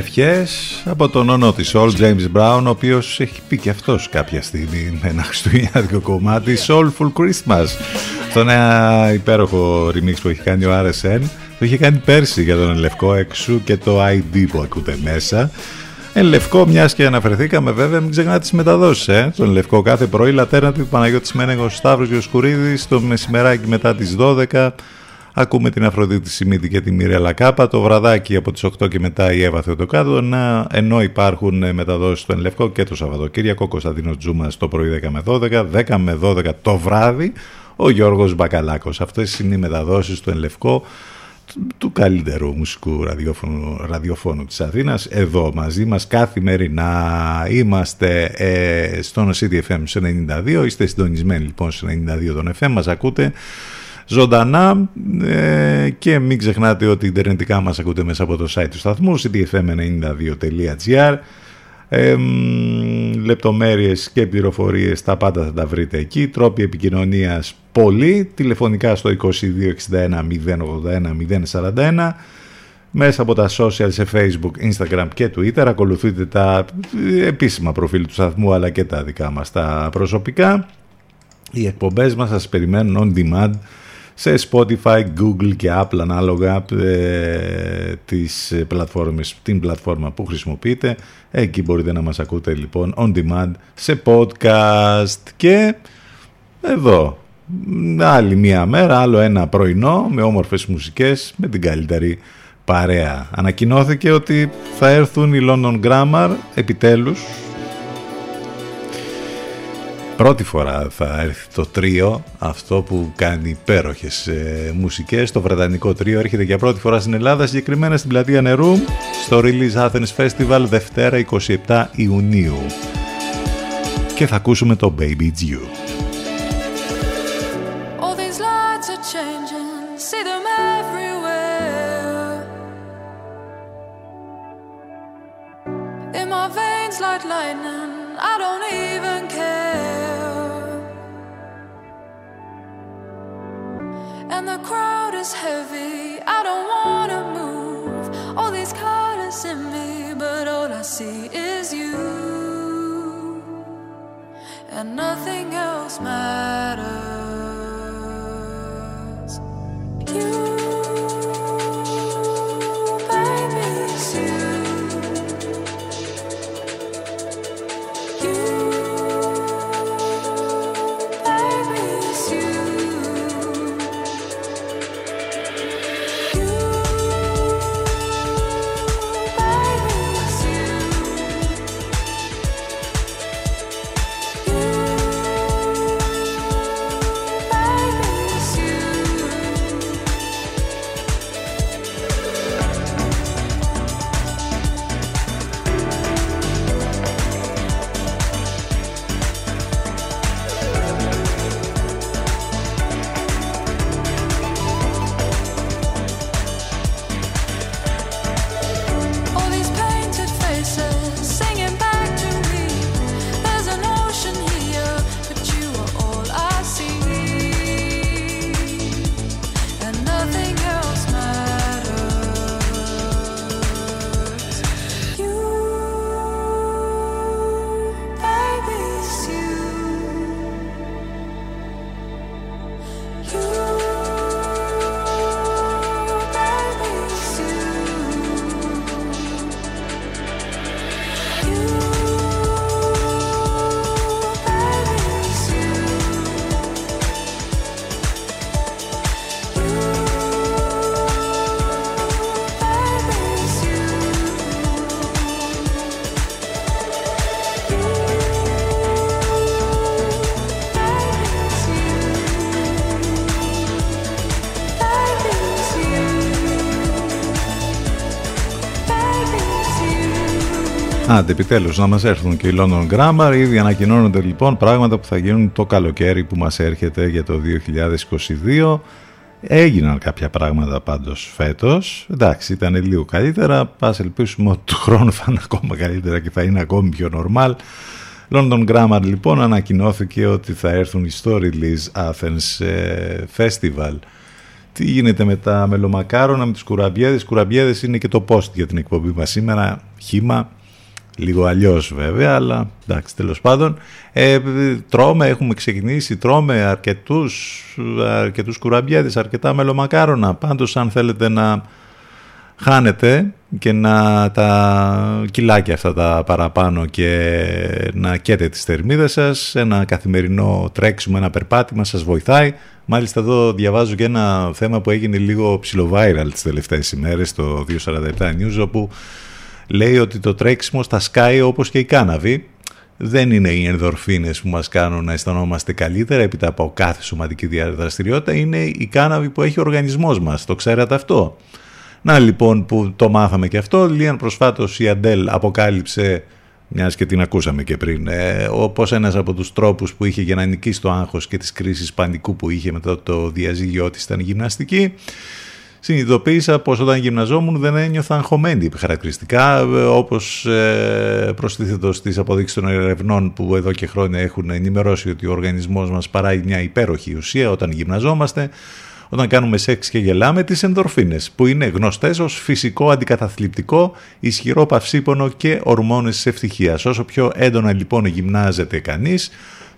Ευχές από τον όνο της Soul James Brown, ο οποίος έχει πει και αυτός κάποια στιγμή με ένα χριστουγεννιάτικο κομμάτι Soulful Christmas. Αυτό ένα υπέροχο remix που έχει κάνει ο RSN, το είχε κάνει πέρσι για τον Λευκό έξω και το ID που ακούτε μέσα. Εν λευκό, μιας και αναφερθήκαμε βέβαια, μην ξεχνάτε τις μεταδόσεις. Ε. Τον λευκό κάθε πρωί, λατέρνα του Παναγιώτης Μένεγος Σταύρος Γιοσκουρίδη, το μεσημεράκι μετά τις 12. Ακούμε την Αφροδίτη Σιμίτη και τη Μιρέλα Κάπα. Το βραδάκι από τις 8 και μετά η Εύα Θεοτοκάτω. Να, ενώ υπάρχουν ε, μεταδόσεις στο Ενλευκό και το Σαββατοκύριακο. Κωνσταντίνος Τζούμας το πρωί 10 με 12. 10 με 12 το βράδυ. Ο Γιώργος Μπακαλάκος. Αυτές είναι οι μεταδόσεις στο Ενλευκό του καλύτερου μουσικού ραδιοφώνου, ραδιοφώνου της Αθήνας εδώ μαζί μας καθημερινά είμαστε ε, στον CDFM 92 είστε συντονισμένοι λοιπόν στο 92 τον FM μας ακούτε ζωντανά ε, και μην ξεχνάτε ότι ιντερνετικά μας ακούτε μέσα από το site του σταθμού cdfm92.gr ε, λεπτομέρειες και πληροφορίες τα πάντα θα τα βρείτε εκεί. Τρόποι επικοινωνίας πολύ τηλεφωνικά στο 2261 081 041 μέσα από τα social σε facebook, instagram και twitter. Ακολουθείτε τα επίσημα προφίλ του σταθμού αλλά και τα δικά μας τα προσωπικά. Οι εκπομπές μας σας περιμένουν on demand σε Spotify, Google και Apple ανάλογα ε, τις πλατφόρμες, την πλατφόρμα που χρησιμοποιείτε. Εκεί μπορείτε να μας ακούτε λοιπόν on demand σε podcast και εδώ άλλη μία μέρα, άλλο ένα πρωινό με όμορφες μουσικές, με την καλύτερη παρέα. Ανακοινώθηκε ότι θα έρθουν οι London Grammar επιτέλους. Πρώτη φορά θα έρθει το τρίο, αυτό που κάνει υπέροχες ε, μουσικές. Το βρετανικό τρίο έρχεται για πρώτη φορά στην Ελλάδα, συγκεκριμένα στην πλατεία Νερού, στο Release Athens Festival, Δευτέρα 27 Ιουνίου. Και θα ακούσουμε το Baby It's You. All these lights are changing, see them everywhere. In my veins like lightning, I don't even care. And the crowd is heavy, I don't wanna move. All these colors in me, but all I see is you. And nothing else matters. Άντε, επιτέλους να μας έρθουν και οι London Grammar. Ήδη ανακοινώνονται λοιπόν πράγματα που θα γίνουν το καλοκαίρι που μας έρχεται για το 2022. Έγιναν κάποια πράγματα πάντως φέτος. Εντάξει, ήταν λίγο καλύτερα. Πας ελπίσουμε ότι του χρόνου θα είναι ακόμα καλύτερα και θα είναι ακόμη πιο normal. London Grammar λοιπόν ανακοινώθηκε ότι θα έρθουν στο Release Athens ε, Festival. Τι γίνεται με τα μελομακάρονα, με τους κουραμπιέδες. Κουραμπιέδες είναι και το post για την εκπομπή μας σήμερα. Χήμα, λίγο αλλιώς βέβαια, αλλά εντάξει τέλος πάντων. Ε, τρώμε, έχουμε ξεκινήσει, τρώμε αρκετούς, αρκετούς κουραμπιέδες, αρκετά μελομακάρονα. Πάντως αν θέλετε να χάνετε και να τα κιλάκια αυτά τα παραπάνω και να καίτε τις θερμίδες σας, ένα καθημερινό τρέξιμο, ένα περπάτημα σας βοηθάει. Μάλιστα εδώ διαβάζω και ένα θέμα που έγινε λίγο ψιλοβάιραλ τις τελευταίες ημέρες στο 247 News όπου λέει ότι το τρέξιμο στα σκάει όπως και η κάναβη δεν είναι οι ενδορφίνες που μας κάνουν να αισθανόμαστε καλύτερα έπειτα από κάθε σωματική δραστηριότητα είναι η κάναβη που έχει ο οργανισμός μας, το ξέρατε αυτό; Να λοιπόν που το μάθαμε και αυτό, Λίαν προσφάτως η Αντέλ αποκάλυψε, μιας και την ακούσαμε και πριν, ε, όπως ένας από τους τρόπους που είχε για να νικήσει το άγχος και τις κρίσεις πανικού που είχε μετά το διαζύγιό της ήταν γυμναστική. Συνειδητοποίησα πως όταν γυμναζόμουν δεν ένιωθα αγχωμένη χαρακτηριστικά όπως ε, προστίθετος στις αποδείξεις των ερευνών που εδώ και χρόνια έχουν ενημερώσει ότι ο οργανισμός μας παράγει μια υπέροχη ουσία όταν γυμναζόμαστε όταν κάνουμε σεξ και γελάμε τις ενδορφίνες που είναι γνωστές ως φυσικό αντικαταθλιπτικό, ισχυρό παυσίπονο και ορμόνες της ευτυχίας. Όσο πιο έντονα λοιπόν γυμνάζεται κανείς,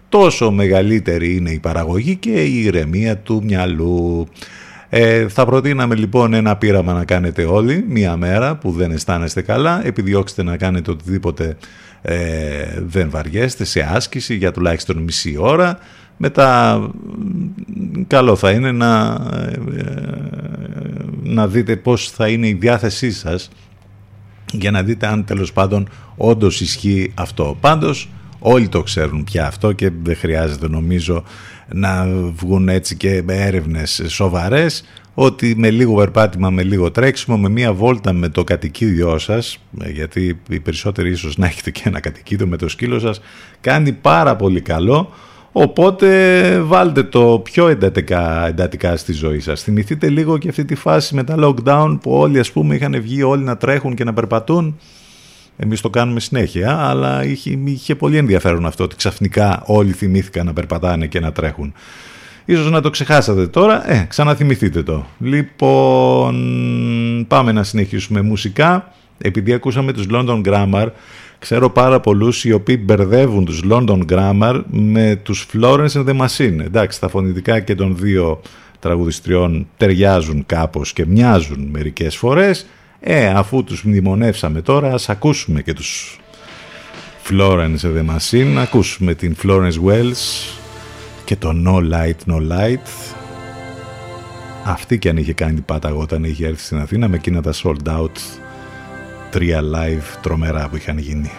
τόσο μεγαλύτερη είναι η παραγωγή και η ηρεμία του μυαλού. Ε, θα προτείναμε λοιπόν ένα πείραμα να κάνετε όλοι, μία μέρα που δεν αισθάνεστε καλά, επιδιώξτε να κάνετε οτιδήποτε ε, δεν βαριέστε σε άσκηση για τουλάχιστον μισή ώρα, μετά καλό θα είναι να, να δείτε πώς θα είναι η διάθεσή σας για να δείτε αν τέλος πάντων όντως ισχύει αυτό. Πάντως όλοι το ξέρουν πια αυτό και δεν χρειάζεται νομίζω να βγουν έτσι και έρευνες σοβαρές ότι με λίγο περπάτημα, με λίγο τρέξιμο, με μία βόλτα με το κατοικίδιό σας, γιατί οι περισσότεροι ίσως να έχετε και ένα κατοικίδιο με το σκύλο σας, κάνει πάρα πολύ καλό, οπότε βάλτε το πιο εντατικά, εντατικά στη ζωή σας. Θυμηθείτε λίγο και αυτή τη φάση με τα lockdown που όλοι ας πούμε είχαν βγει όλοι να τρέχουν και να περπατούν, εμείς το κάνουμε συνέχεια, αλλά είχε, είχε πολύ ενδιαφέρον αυτό ότι ξαφνικά όλοι θυμήθηκαν να περπατάνε και να τρέχουν. Ίσως να το ξεχάσατε τώρα, ε, ξαναθυμηθείτε το. Λοιπόν, πάμε να συνεχίσουμε μουσικά. Επειδή ακούσαμε τους London Grammar, ξέρω πάρα πολλούς οι οποίοι μπερδεύουν τους London Grammar με τους Florence and the Machine. Εντάξει, τα φωνητικά και των δύο τραγουδιστριών ταιριάζουν κάπως και μοιάζουν μερικές φορές. Ε, αφού τους μνημονεύσαμε τώρα, ας ακούσουμε και τους Florence and the Machine. Ακούσουμε την Florence Wells και το No Light, No Light. Αυτή και αν είχε κάνει την πάταγο όταν είχε έρθει στην Αθήνα με εκείνα τα sold out τρία live τρομερά που είχαν γίνει.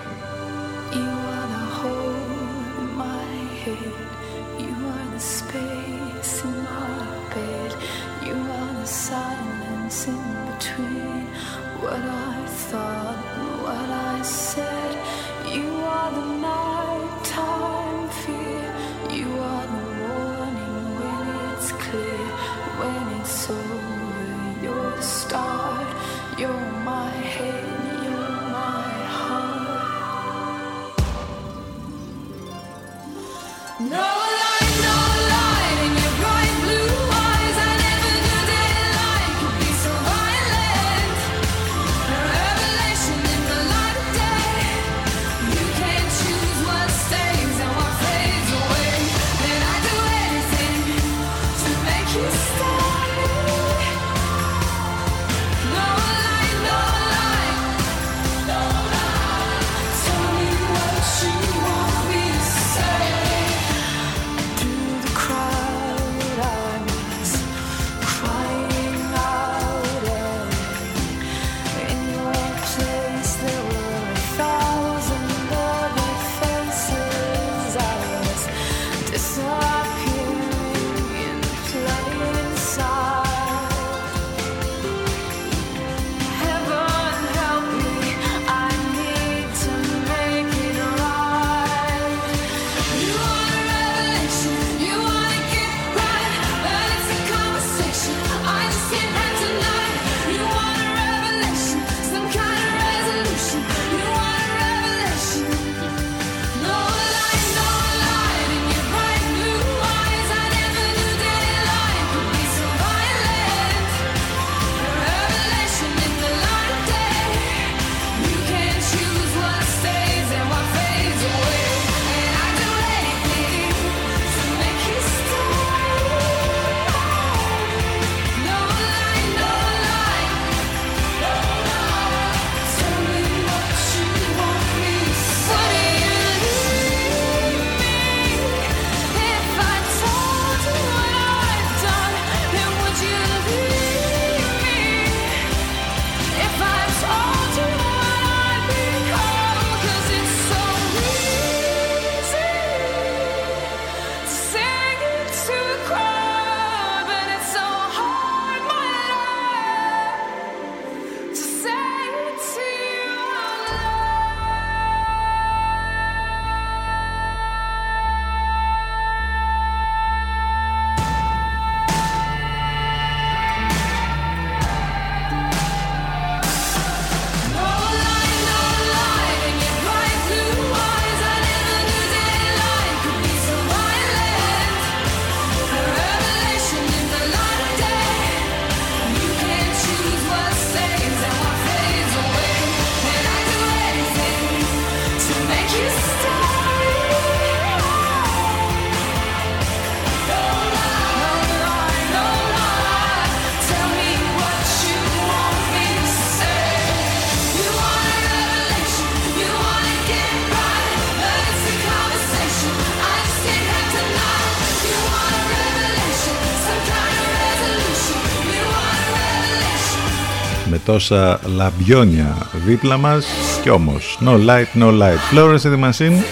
Τόσα λαμπιόνια δίπλα μας και όμως no light, no light. Flores in the machine.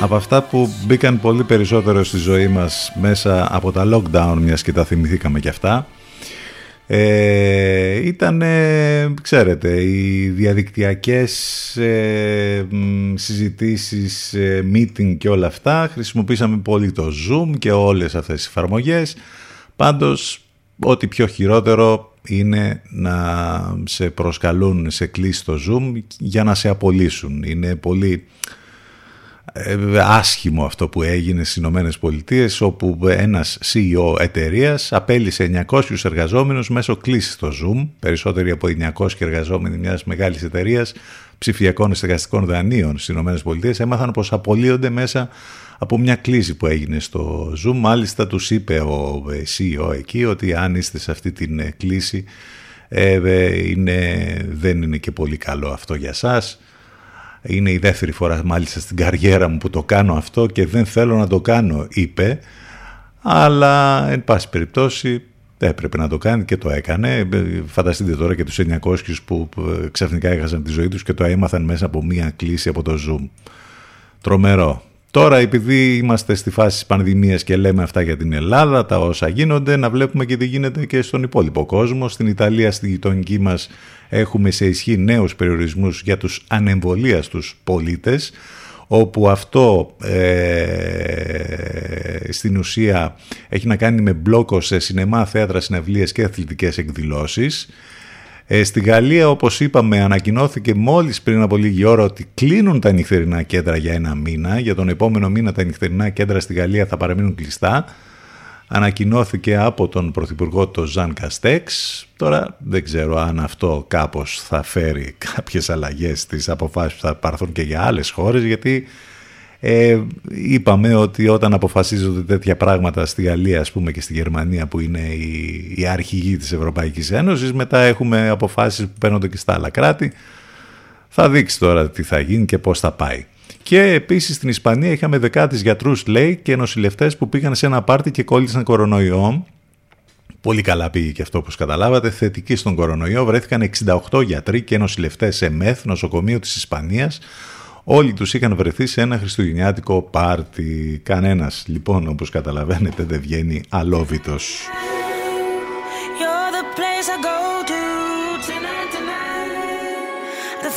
Από αυτά που μπήκαν πολύ περισσότερο στη ζωή μας μέσα από τα lockdown, μιας και τα θυμηθήκαμε κι αυτά, ε, ήταν, ξέρετε, οι διαδικτυακές ε, συζητήσεις, ε, meeting και όλα αυτά. Χρησιμοποίησαμε πολύ το Zoom και όλες αυτές τις εφαρμογές. Πάντως, ό,τι πιο χειρότερο είναι να σε προσκαλούν σε κλείσει το Zoom για να σε απολύσουν. Είναι πολύ ε, άσχημο αυτό που έγινε στις Ηνωμένες Πολιτείες, όπου ένας CEO εταιρείας απέλησε 900 εργαζόμενους μέσω κλίση στο Zoom, περισσότεροι από 900 εργαζόμενοι μιας μεγάλης εταιρείας ψηφιακών στεγαστικών δανείων στις Ηνωμένες Πολιτείες έμαθαν πως απολύονται μέσα από μια κλίση που έγινε στο Zoom. Μάλιστα τους είπε ο CEO εκεί ότι αν είστε σε αυτή την κλίση ε, είναι, δεν είναι και πολύ καλό αυτό για σας είναι η δεύτερη φορά μάλιστα στην καριέρα μου που το κάνω αυτό και δεν θέλω να το κάνω, είπε. Αλλά, εν πάση περιπτώσει, έπρεπε να το κάνει και το έκανε. Φανταστείτε τώρα και τους 900 που ξαφνικά έχασαν τη ζωή τους και το έμαθαν μέσα από μία κλίση από το Zoom. Τρομερό. Τώρα επειδή είμαστε στη φάση της πανδημίας και λέμε αυτά για την Ελλάδα, τα όσα γίνονται, να βλέπουμε και τι γίνεται και στον υπόλοιπο κόσμο. Στην Ιταλία, στη γειτονική μας, έχουμε σε ισχύ νέους περιορισμούς για τους ανεμβολίαστους πολίτες, όπου αυτό ε, στην ουσία έχει να κάνει με μπλόκο σε σινεμά, θέατρα, συναυλίες και αθλητικές εκδηλώσεις. Ε, στη Γαλλία, όπως είπαμε, ανακοινώθηκε μόλις πριν από λίγη ώρα ότι κλείνουν τα νυχτερινά κέντρα για ένα μήνα. Για τον επόμενο μήνα τα νυχτερινά κέντρα στη Γαλλία θα παραμείνουν κλειστά. Ανακοινώθηκε από τον Πρωθυπουργό το Ζαν Καστέξ. Τώρα δεν ξέρω αν αυτό κάπως θα φέρει κάποιες αλλαγές στις αποφάσεις που θα πάρθουν και για άλλες χώρες, γιατί ε, είπαμε ότι όταν αποφασίζονται τέτοια πράγματα στη Γαλλία ας πούμε και στη Γερμανία που είναι η, η αρχηγή της Ευρωπαϊκής Ένωσης μετά έχουμε αποφάσεις που παίρνονται και στα άλλα κράτη. Θα δείξει τώρα τι θα γίνει και πώς θα πάει. Και επίσης στην Ισπανία είχαμε δεκάτες γιατρούς λέει και νοσηλευτές που πήγαν σε ένα πάρτι και κόλλησαν κορονοϊό. Πολύ καλά πήγε και αυτό όπως καταλάβατε. Θετικοί στον κορονοϊό. Βρέθηκαν 68 γιατροί και νοσηλευτές σε ΜΕΘ, νοσοκομείο της Ισπανίας, Όλοι τους είχαν βρεθεί σε ένα χριστουγεννιάτικο πάρτι. Κανένας λοιπόν όπως καταλαβαίνετε δεν βγαίνει αλόβητος. You're the place I go to tonight, tonight. The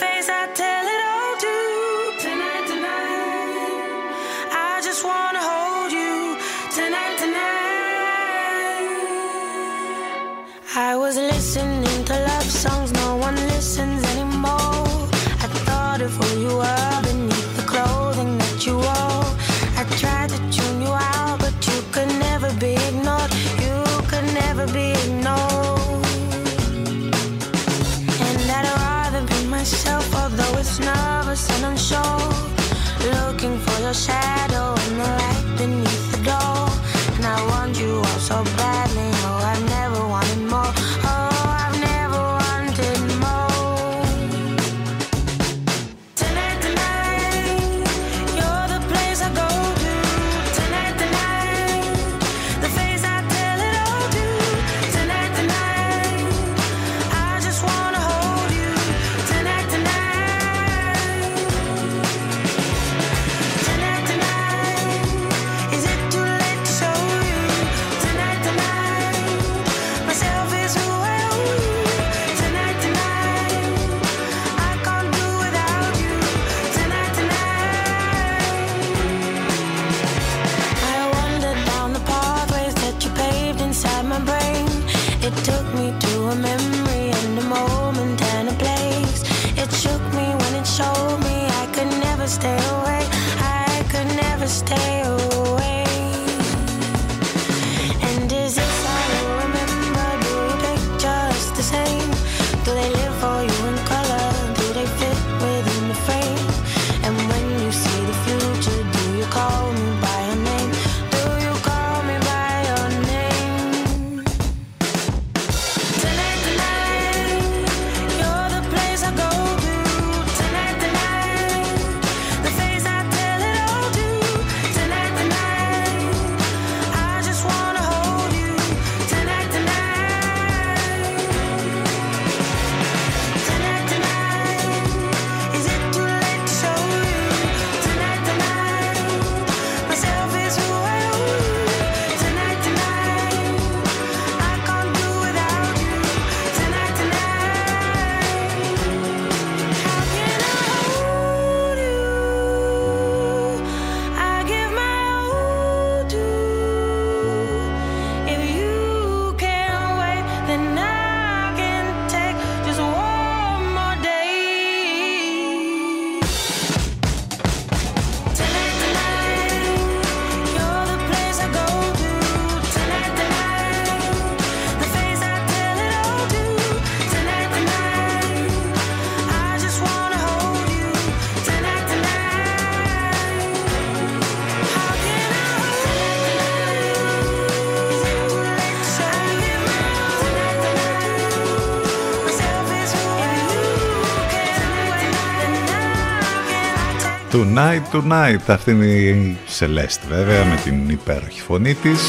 Tonight, tonight. Αυτή είναι η Celeste βέβαια με την υπέροχη φωνή της.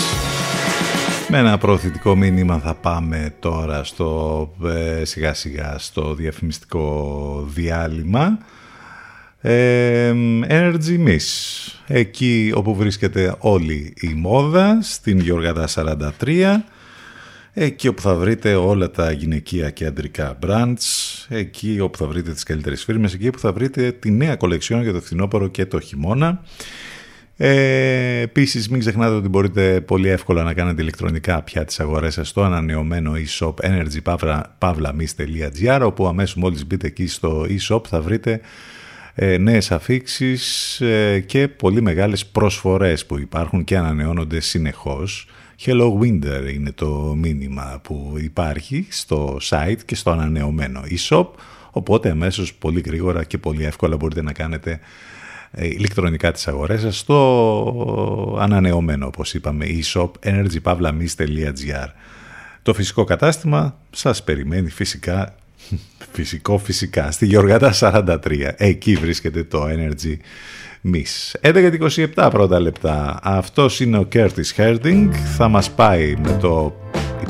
Με ένα προωθητικό μήνυμα θα πάμε τώρα στο, ε, σιγά σιγά στο διαφημιστικό διάλειμμα. Ε, Energy Miss, εκεί όπου βρίσκεται όλη η μόδα, στην Γιώργατα 43, εκεί όπου θα βρείτε όλα τα γυναικεία και αντρικά brands, εκεί όπου θα βρείτε τις καλύτερες φίρμες, εκεί που θα βρείτε τη νέα κολεξιόν για το φθινόπωρο και το χειμώνα. Ε, Επίσης, μην ξεχνάτε ότι μπορείτε πολύ εύκολα να κάνετε ηλεκτρονικά πια τις αγορές σας στο ανανεωμένο e-shop energypavlamis.gr όπου αμέσως μόλις μπείτε εκεί στο e-shop θα βρείτε ε, νέες αφήξεις ε, και πολύ μεγάλες προσφορές που υπάρχουν και ανανεώνονται συνεχώς. Hello Winter είναι το μήνυμα που υπάρχει στο site και στο ανανεωμένο e-shop, οπότε αμέσως πολύ γρήγορα και πολύ εύκολα μπορείτε να κάνετε ε, ηλεκτρονικά τις αγορές σας στο ανανεωμένο όπως είπαμε e-shop energypavlamis.gr Το φυσικό κατάστημα σας περιμένει φυσικά Φυσικό φυσικά. Στη Γεωργάτα 43. Εκεί βρίσκεται το Energy Miss. 11.27 πρώτα λεπτά. Αυτός είναι ο Curtis Herding. Θα μας πάει με το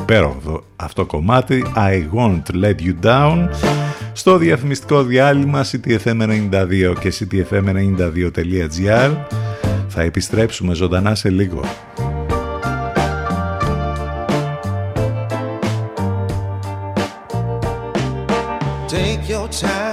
υπέροχο αυτό κομμάτι I Won't Let You Down στο διαφημιστικό διάλειμμα ctfm92 και ctfm92.gr θα επιστρέψουμε ζωντανά σε λίγο. Take your time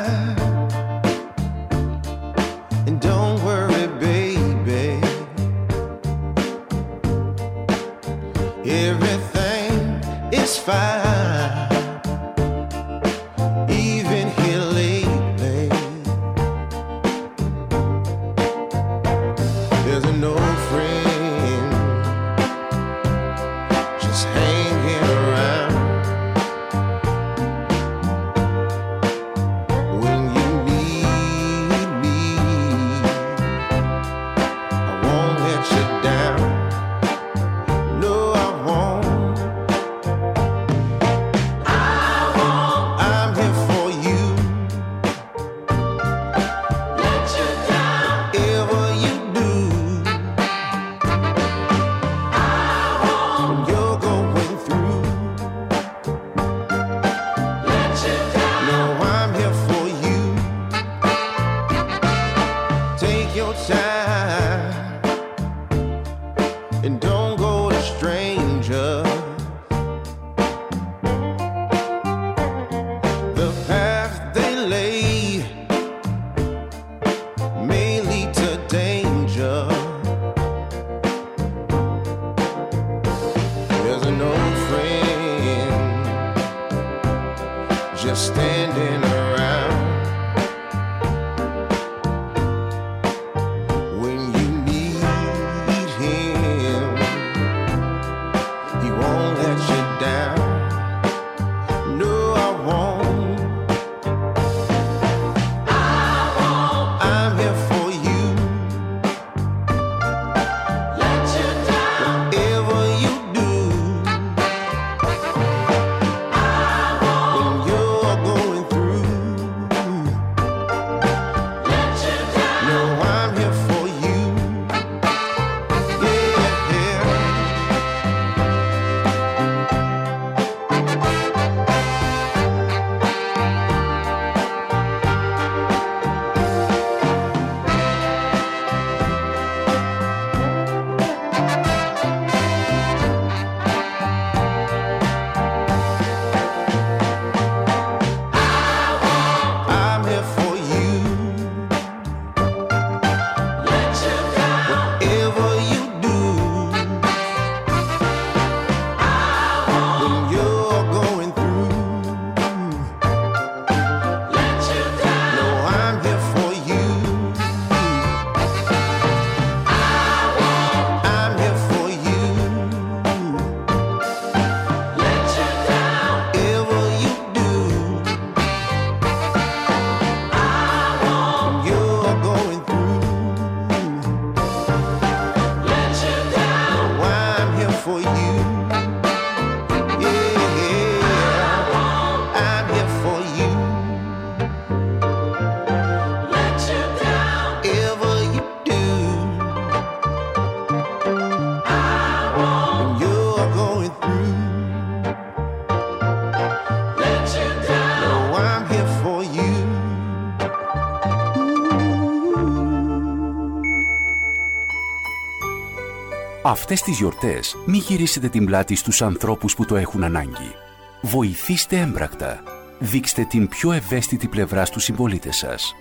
Αυτές τις γιορτές μην γυρίσετε την πλάτη στους ανθρώπους που το έχουν ανάγκη. Βοηθήστε έμπρακτα. Δείξτε την πιο ευαίσθητη πλευρά στους συμπολίτες σας.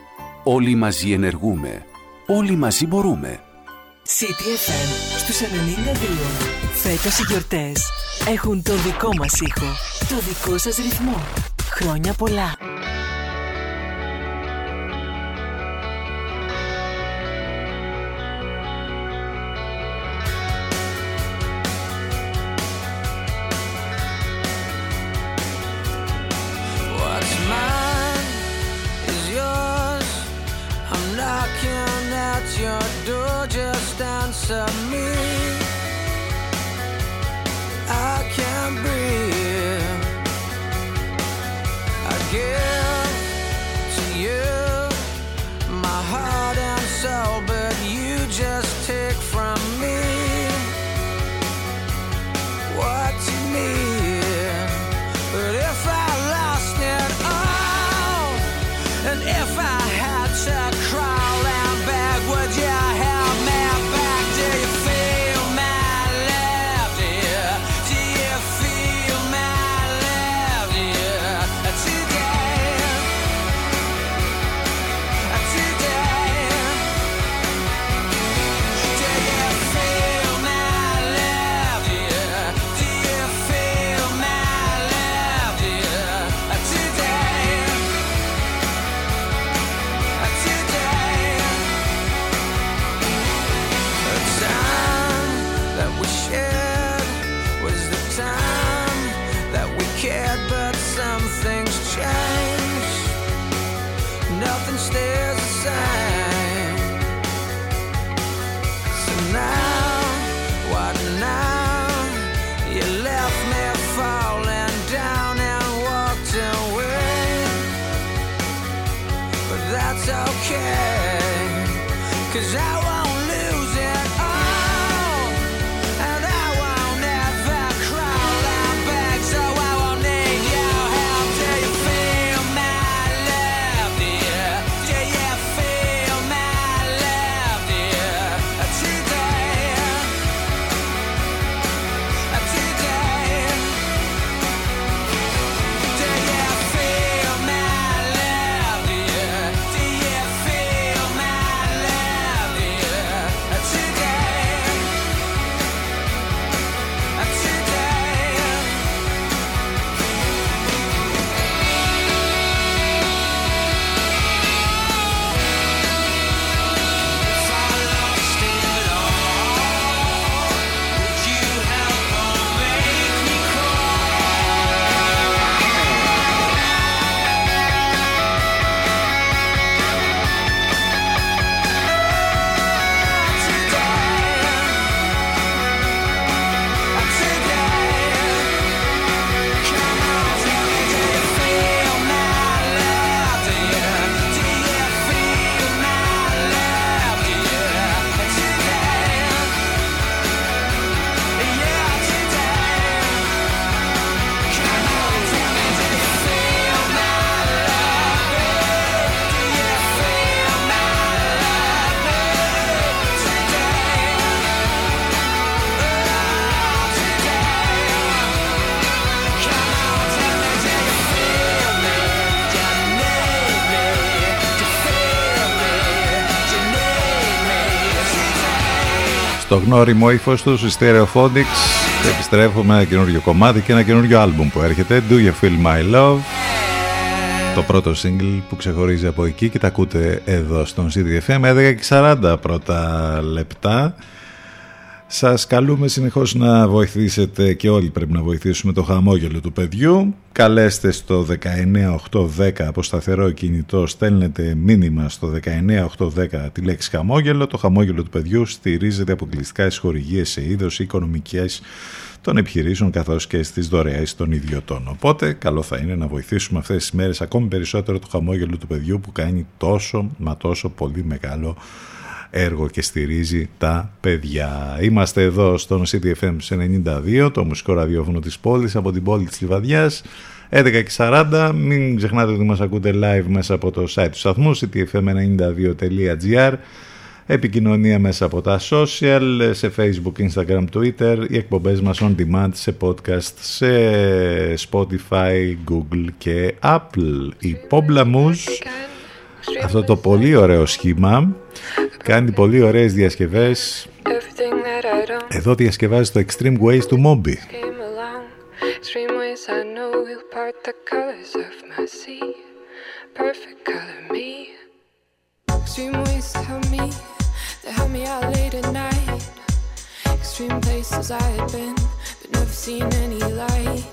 Όλοι μαζί ενεργούμε. Όλοι μαζί μπορούμε. CTFM στους 92. Φέτος οι γιορτές έχουν το δικό μας ήχο, το δικό σας ρυθμό. Χρόνια πολλά. Στο γνώριμο ύφος τους, οι Stereophonics. Επιστρέφουμε ένα καινούριο κομμάτι και ένα καινούριο άλμπουμ που έρχεται. Do You Feel My Love; Το πρώτο single που ξεχωρίζει από εκεί και τα ακούτε εδώ στον CDFM 11.40 πρώτα λεπτά. Σας καλούμε συνεχώς να βοηθήσετε και όλοι πρέπει να βοηθήσουμε το χαμόγελο του παιδιού. Καλέστε στο 19810 από σταθερό κινητό, στέλνετε μήνυμα στο 19810 τη λέξη χαμόγελο. Το χαμόγελο του παιδιού στηρίζεται αποκλειστικά στις χορηγίες σε είδος οικονομικές των επιχειρήσεων καθώς και στις δωρεές των ιδιωτών. Οπότε καλό θα είναι να βοηθήσουμε αυτές τις μέρες ακόμη περισσότερο το χαμόγελο του παιδιού που κάνει τόσο μα τόσο πολύ μεγάλο έργο και στηρίζει τα παιδιά. Είμαστε εδώ στον CTFM 92, το μουσικό ραδιόφωνο της πόλης, από την πόλη της Λιβαδιάς. 11.40, μην ξεχνάτε ότι μας ακούτε live μέσα από το site του σταθμού, ctfm92.gr επικοινωνία μέσα από τα social, σε facebook, instagram, twitter, οι εκπομπές μας on demand, σε podcast, σε spotify, google και apple. Η Pobla Moose, αυτό το πολύ ωραίο σχήμα, κάνει πολύ ωραίες διασκευές. Εδώ διασκευάζει το Extreme Ways του Moby. Extreme ways I know will part the colors of my sea. Perfect color me. Extreme ways tell me, they help me out late at night. Extreme places I had been, but never seen any light.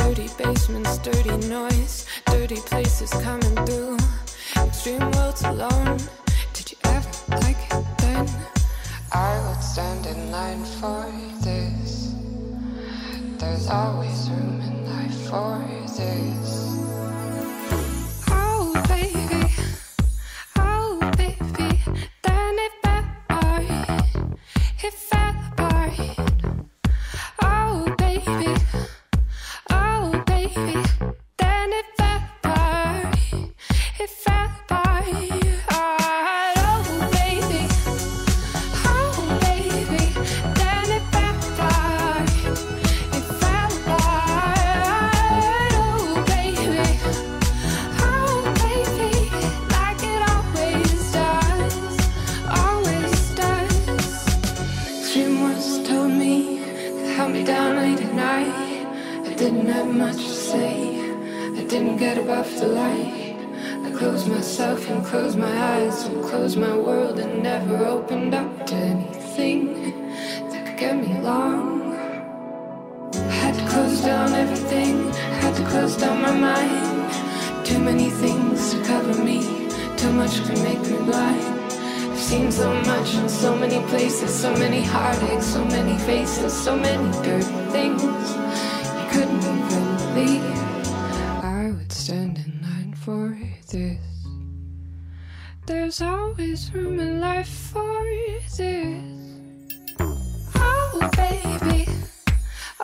Dirty basements, dirty noise, dirty places coming through. Extreme worlds alone. Did you ever like it then? I would stand in line for this. There's always room in life for this. Oh, baby. Oh, baby. Then it fell apart. It fell apart. I above the light. I closed myself and closed my eyes and closed my world and never opened up to anything that could get me along. I had to close down everything, I had to close down my mind. Too many things to cover me, too much can make me blind. I've seen so much in so many places, so many heartaches, so many faces, so many dirty things for this. There's always room in life for this. Oh, baby.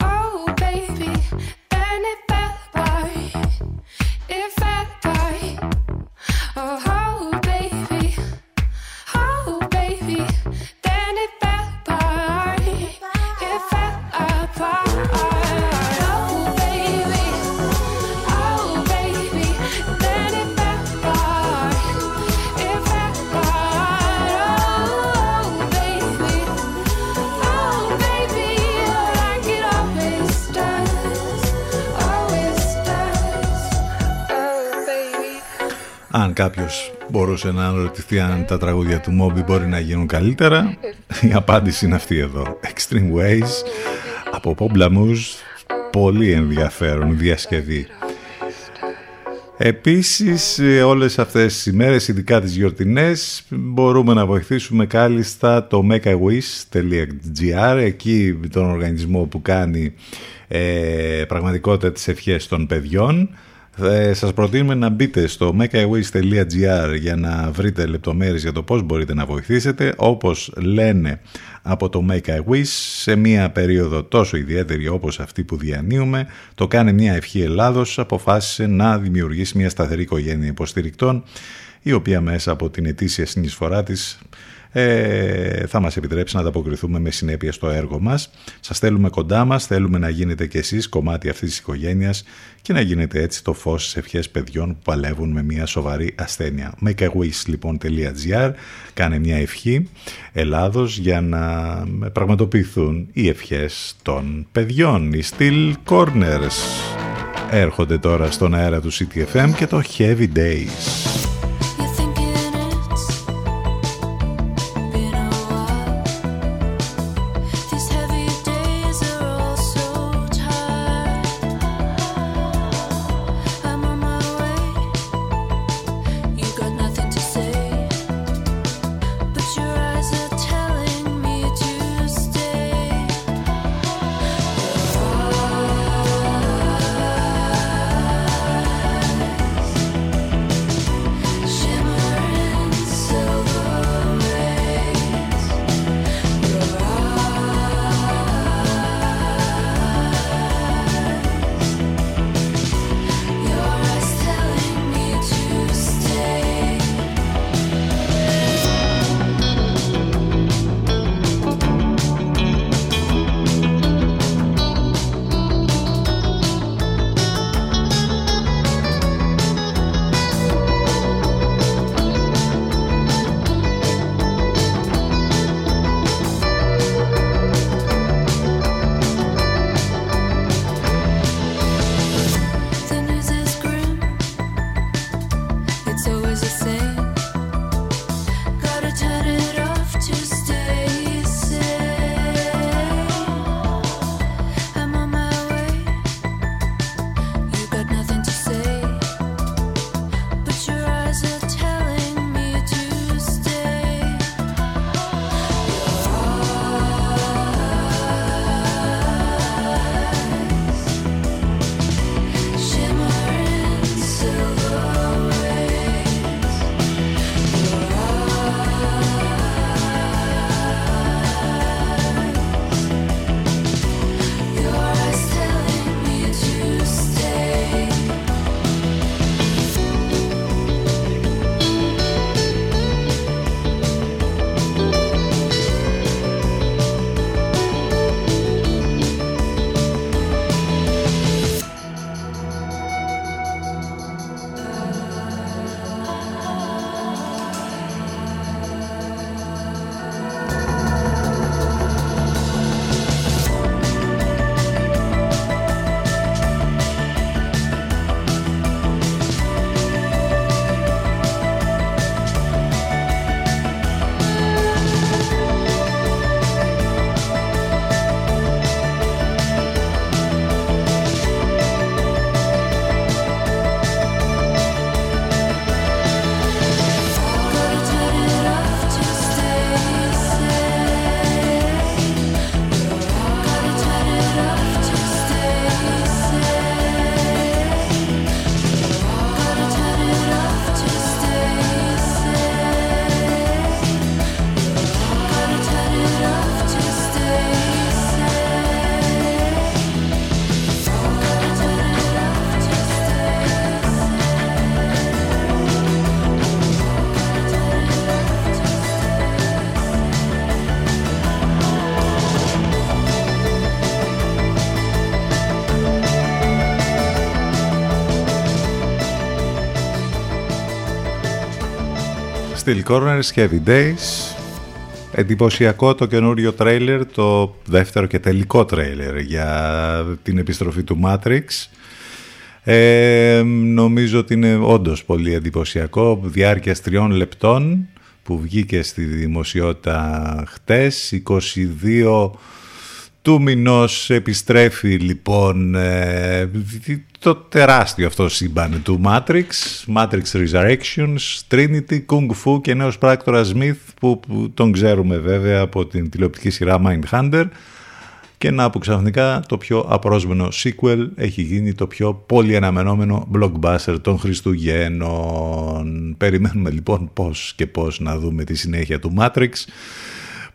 Oh, baby. Then it fell apart. It fell apart. Oh, Αν κάποιος μπορούσε να αναρωτηθεί αν τα τραγούδια του Moby μπορεί να γίνουν καλύτερα, η απάντηση είναι αυτή εδώ. Extreme Ways από Pop Blamouz, πολύ ενδιαφέρον διασκευή. Επίσης ε, όλες αυτές τις ημέρες, ειδικά τις γιορτινές, μπορούμε να βοηθήσουμε κάλλιστα το makeawish.gr, εκεί τον οργανισμό που κάνει ε, πραγματικότητα τις ευχές των παιδιών. Ε, σας προτείνουμε να μπείτε στο makeawish.gr για να βρείτε λεπτομέρειες για το πώς μπορείτε να βοηθήσετε. Όπως λένε από το Make a Wish, σε μια περίοδο τόσο ιδιαίτερη όπως αυτή που διανύουμε, το κάνει μια ευχή Ελλάδος, αποφάσισε να δημιουργήσει μια σταθερή οικογένεια υποστηρικτών, η οποία μέσα από την ετήσια συνεισφορά της ε, θα μας επιτρέψει να ανταποκριθούμε με συνέπεια στο έργο μας. Σας θέλουμε κοντά μας, θέλουμε να γίνετε κι εσείς κομμάτι αυτής της οικογένειας και να γίνετε έτσι το φως στις ευχές παιδιών που παλεύουν με μια σοβαρή ασθένεια. Makeawish λοιπόν.gr κάνε μια ευχή Ελλάδος για να πραγματοποιηθούν οι ευχές των παιδιών. Οι Steel Corners έρχονται τώρα στον αέρα του CTFM και το Heavy Days. Steel Corners, Heavy Days. Εντυπωσιακό το καινούριο τρέιλερ, το δεύτερο και τελικό τρέιλερ για την επιστροφή του Matrix. Ε, νομίζω ότι είναι όντως πολύ εντυπωσιακό, διάρκεια τριών λεπτών που βγήκε στη δημοσιότητα χτες, 22 του μηνός επιστρέφει λοιπόν ε, το τεράστιο αυτό σύμπαν του Matrix, Matrix Resurrections, Trinity, Kung Fu και νέος πράκτορα Smith που, που τον ξέρουμε βέβαια από την τηλεοπτική σειρά Mindhunter και να που ξαφνικά το πιο απρόσμενο sequel έχει γίνει το πιο πολύ αναμενόμενο blockbuster των Χριστουγέννων. Περιμένουμε λοιπόν πώς και πώς να δούμε τη συνέχεια του Matrix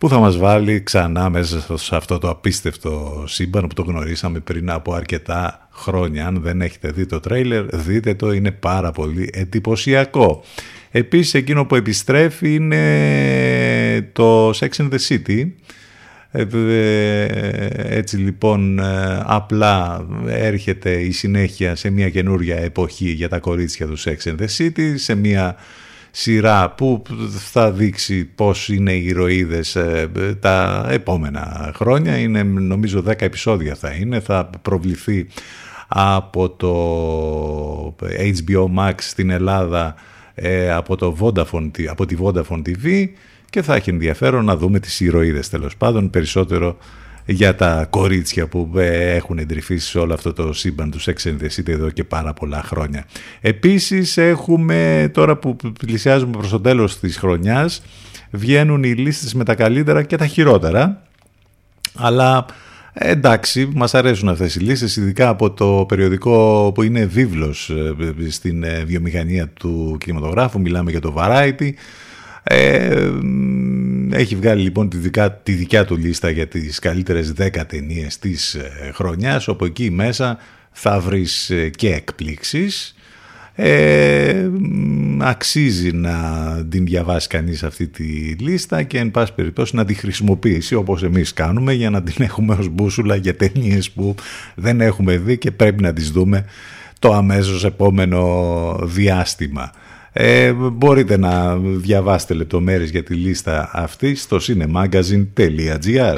που θα μας βάλει ξανά μέσα σε αυτό το απίστευτο σύμπαν που το γνωρίσαμε πριν από αρκετά χρόνια. Αν δεν έχετε δει το τρέιλερ, δείτε το, είναι πάρα πολύ εντυπωσιακό. Επίσης εκείνο που επιστρέφει είναι το Sex and the City. Ε, έτσι λοιπόν απλά έρχεται η συνέχεια σε μια καινούρια εποχή για τα κορίτσια του Sex and the City, σε μια σειρά που θα δείξει πώς είναι οι ηρωίδες ε, τα επόμενα χρόνια. Είναι νομίζω 10 επεισόδια θα είναι, θα προβληθεί από το HBO Max στην Ελλάδα ε, από, το Vodafone, από τη Vodafone TV και θα έχει ενδιαφέρον να δούμε τις ηρωίδες τέλος πάντων περισσότερο για τα κορίτσια που ε, έχουν εντρυφήσει σε όλο αυτό το σύμπαν τους. Sex and the City εδώ και πάρα πολλά χρόνια. Επίσης έχουμε τώρα που πλησιάζουμε προς το τέλος της χρονιάς βγαίνουν οι λίστες με τα καλύτερα και τα χειρότερα. Αλλά ε, εντάξει, μας αρέσουν αυτές οι λίστες, ειδικά από το περιοδικό που είναι βίβλος ε, στην βιομηχανία του κινηματογράφου, μιλάμε για το Variety, ε, έχει βγάλει λοιπόν τη, δικά, τη δικιά του λίστα για τις καλύτερες 10 ταινίες της ε, χρονιάς, όπου εκεί μέσα θα βρεις ε, και εκπλήξεις. Ε, αξίζει να την διαβάσει κανείς αυτή τη λίστα και εν πάση περιπτώσει να τη χρησιμοποιήσει όπως εμείς κάνουμε για να την έχουμε ως μπούσουλα για ταινίες που δεν έχουμε δει και πρέπει να τις δούμε το αμέσως επόμενο διάστημα. Ε, μπορείτε να διαβάσετε λεπτομέρειες για τη λίστα αυτή στο cinemagazine.gr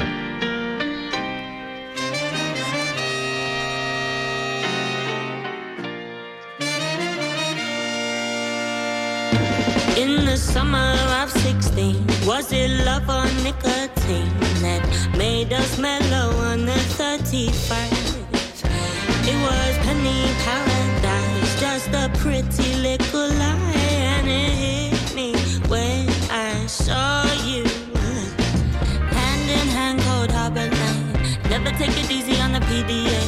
In the summer of 16, was it love or nicotine that made us mellow on the 31st? It was penny paradise, just a pretty little lie, saw you. Hand in hand, cold harbor line. Never take it easy on the PDA.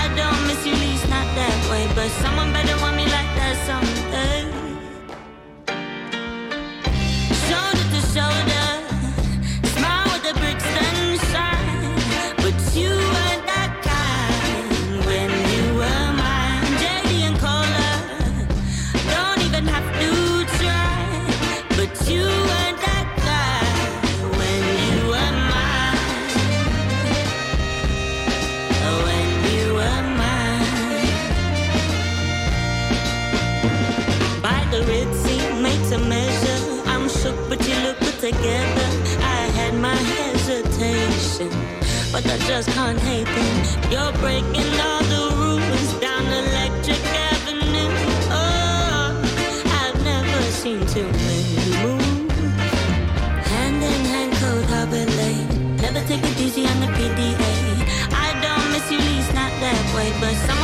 I don't miss you, least not that way, but someone better want me like that someday. Shoulder to shoulder, but I just can't hate them. You're breaking all the rules down Electric Avenue. Oh, I've never seen too many move. Hand in hand, cold harbor lane. Never take it easy on the PDA. I don't miss you, least not that way, but someone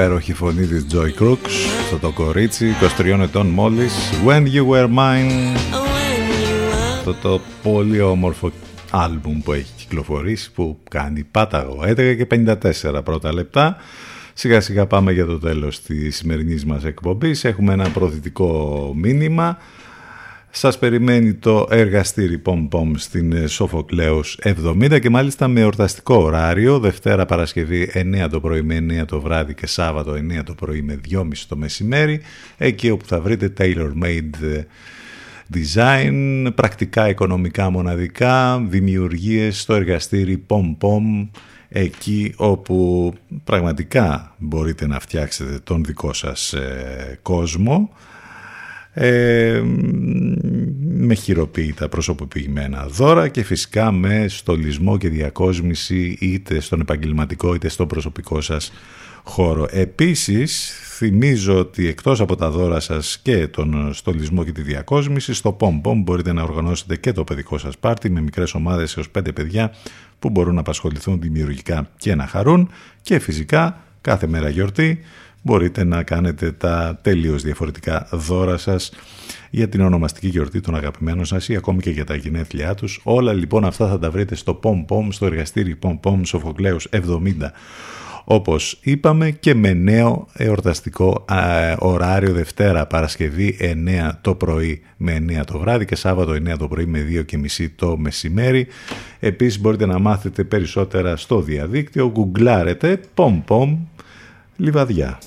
υπέροχη φωνή της Joy Crooks αυτό το κορίτσι 23 ετών μόλις. When You Were Mine. Αυτό το πολύ όμορφο άλμπουμ που έχει κυκλοφορήσει που κάνει πάταγο. 11 και 54 πρώτα λεπτά. Σιγά σιγά πάμε για το τέλος της σημερινής μας εκπομπής. Έχουμε ένα προθετικό μήνυμα σας περιμένει το εργαστήρι Πομ Πομ στην ε, Σοφοκλέους 70 και μάλιστα με εορταστικό ωράριο, Δευτέρα Παρασκευή 9 το πρωί με 9 το βράδυ και Σάββατο 9 το πρωί με 2.30 το μεσημέρι, εκεί όπου θα βρείτε tailor-made ε, design, πρακτικά οικονομικά μοναδικά, δημιουργίες στο εργαστήρι Πομ Πομ, εκεί όπου πραγματικά μπορείτε να φτιάξετε τον δικό σας ε, κόσμο ε, με χειροποίητα προσωποποιημένα δώρα και φυσικά με στολισμό και διακόσμηση είτε στον επαγγελματικό είτε στον προσωπικό σας χώρο. Επίσης θυμίζω ότι εκτός από τα δώρα σας και τον στολισμό και τη διακόσμηση στο POM POM μπορείτε να οργανώσετε και το παιδικό σας πάρτι με μικρές ομάδες έως πέντε παιδιά που μπορούν να απασχοληθούν δημιουργικά και να χαρούν και φυσικά κάθε μέρα γιορτή μπορείτε να κάνετε τα τελείως διαφορετικά δώρα σας για την ονομαστική γιορτή των αγαπημένων σας ή ακόμη και για τα γενέθλιά τους. Όλα λοιπόν αυτά θα τα βρείτε στο POM POM, στο εργαστήρι POM POM Σοφοκλέους 70 όπως είπαμε και με νέο εορταστικό α, ωράριο Δευτέρα Παρασκευή 9 το πρωί με 9 το βράδυ και Σάββατο 9 το πρωί με 2 και μισή το μεσημέρι. Επίσης μπορείτε να μάθετε περισσότερα στο διαδίκτυο, γκουγκλάρετε POM POM Λιβαδιά.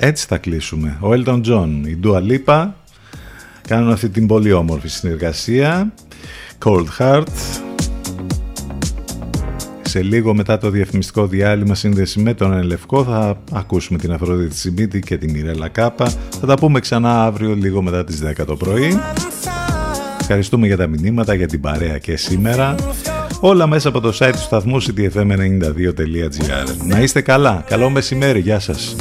Έτσι θα κλείσουμε. Ο Elton John, η Dua Lipa κάνουν αυτή την πολύ όμορφη συνεργασία. Cold Heart. Σε λίγο μετά το διαφημιστικό διάλειμμα σύνδεση με τον Ελευκό θα ακούσουμε την Αφροδίτη Σιμίτη και την Μιρέλα Κάπα. Θα τα πούμε ξανά αύριο λίγο μετά τις 10 το πρωί. Ευχαριστούμε για τα μηνύματα, για την παρέα και σήμερα. Όλα μέσα από το site του σταθμού ctfm92.gr. Να είστε καλά. Καλό μεσημέρι. Γεια σας.